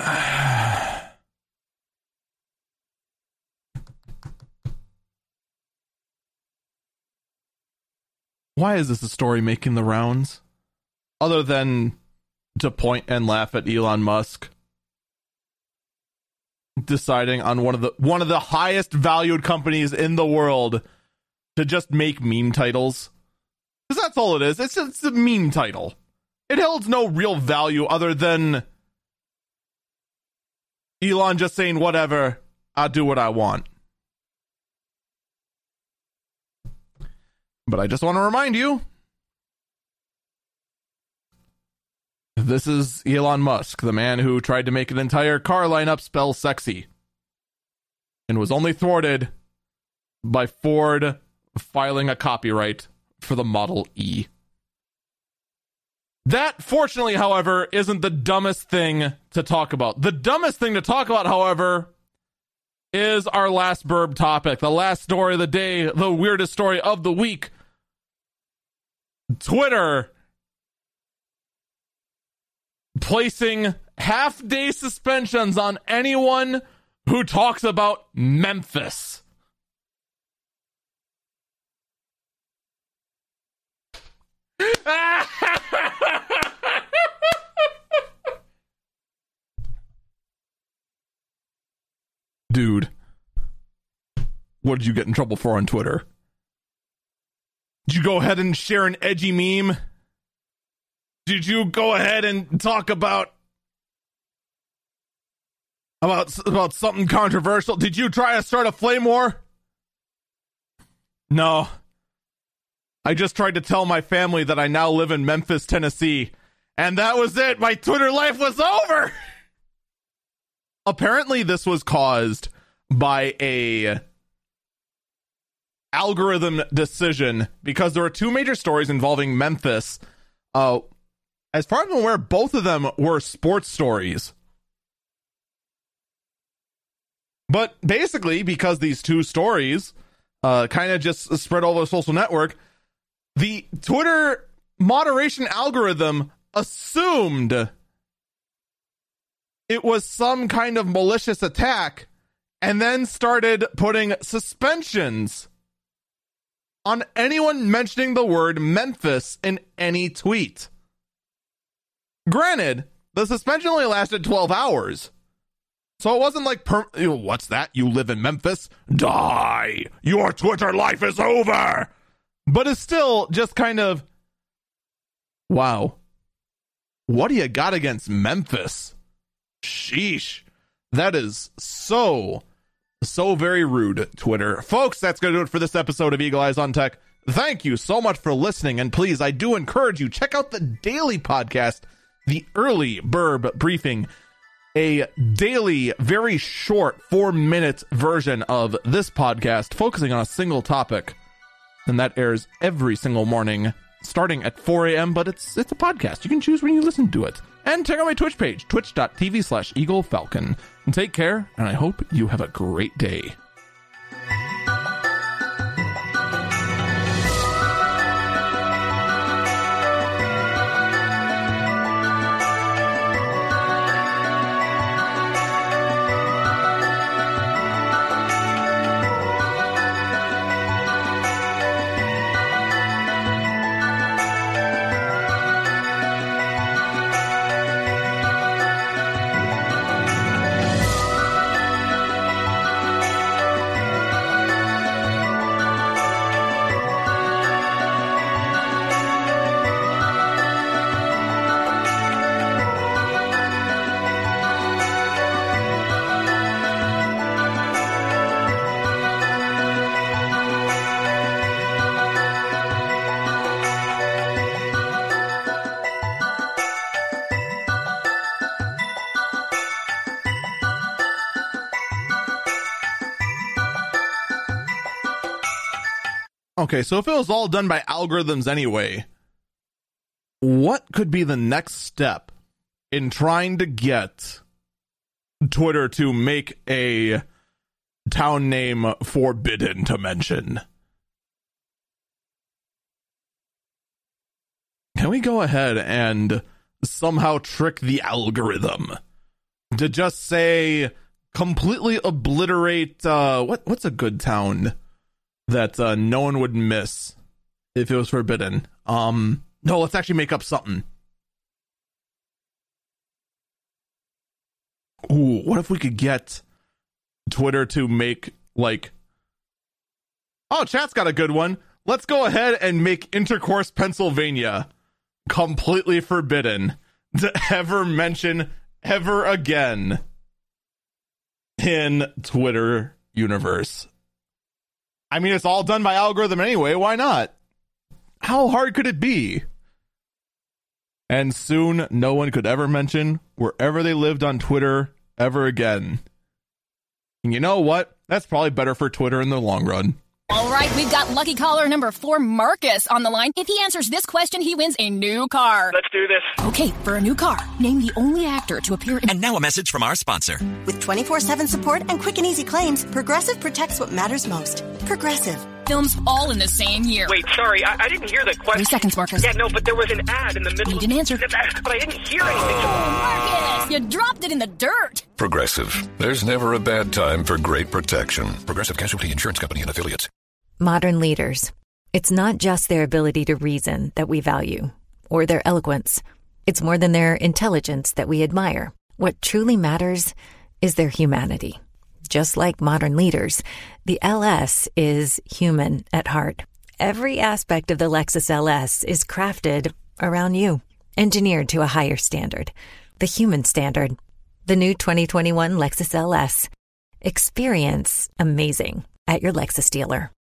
Why is this a story making the rounds? Other than to point and laugh at Elon Musk deciding on one of the one of the highest valued companies in the world to just make meme titles. Because that's all it is. It's just a meme title. It holds no real value other than Elon just saying, whatever, I'll do what I want. But I just want to remind you this is Elon Musk, the man who tried to make an entire car lineup spell sexy and was only thwarted by Ford filing a copyright for the Model E. That, fortunately, however, isn't the dumbest thing to talk about. The dumbest thing to talk about, however, is our last burb topic, the last story of the day, the weirdest story of the week. Twitter placing half day suspensions on anyone who talks about Memphis. (laughs) Dude, what did you get in trouble for on Twitter? Did you go ahead and share an edgy meme? Did you go ahead and talk about about about something controversial? Did you try to start a flame war? No. I just tried to tell my family that I now live in Memphis, Tennessee, and that was it. My Twitter life was over. (laughs) Apparently this was caused by a algorithm decision because there are two major stories involving Memphis. Uh, as far as I'm aware, both of them were sports stories. But basically, because these two stories uh, kind of just spread all over social network, the Twitter moderation algorithm assumed it was some kind of malicious attack and then started putting suspensions on anyone mentioning the word Memphis in any tweet. Granted, the suspension only lasted 12 hours. So it wasn't like, per- what's that? You live in Memphis? Die! Your Twitter life is over! But it's still just kind of, wow. What do you got against Memphis? Sheesh. That is so, so very rude, Twitter. Folks, that's going to do it for this episode of Eagle Eyes on Tech. Thank you so much for listening. And please, I do encourage you, check out the daily podcast, the early Burb briefing, a daily, very short four minute version of this podcast focusing on a single topic. And that airs every single morning starting at 4 a.m., but it's it's a podcast. You can choose when you listen to it. And check out my Twitch page, twitch.tv slash Eagle Falcon. And take care, and I hope you have a great day. Okay, so if it was all done by algorithms anyway, what could be the next step in trying to get Twitter to make a town name forbidden to mention? Can we go ahead and somehow trick the algorithm to just say completely obliterate uh what what's a good town? That uh, no one would miss if it was forbidden. Um, no, let's actually make up something. Ooh, what if we could get Twitter to make like Oh, chat's got a good one. Let's go ahead and make Intercourse Pennsylvania completely forbidden to ever mention ever again in Twitter universe. I mean, it's all done by algorithm anyway. Why not? How hard could it be? And soon, no one could ever mention wherever they lived on Twitter ever again. And you know what? That's probably better for Twitter in the long run. All right, we've got lucky caller number four, Marcus, on the line. If he answers this question, he wins a new car. Let's do this. Okay, for a new car, name the only actor to appear in. And now a message from our sponsor. With 24 7 support and quick and easy claims, Progressive protects what matters most. Progressive. Films all in the same year. Wait, sorry, I, I didn't hear the question. Three seconds, Marcus. Yeah, no, but there was an ad in the middle. You didn't answer. But I didn't hear anything. Oh, Marcus, you dropped it in the dirt. Progressive. There's never a bad time for great protection. Progressive Casualty Insurance Company and affiliates. Modern leaders. It's not just their ability to reason that we value, or their eloquence. It's more than their intelligence that we admire. What truly matters is their humanity. Just like modern leaders, the LS is human at heart. Every aspect of the Lexus LS is crafted around you, engineered to a higher standard, the human standard. The new 2021 Lexus LS. Experience amazing at your Lexus dealer.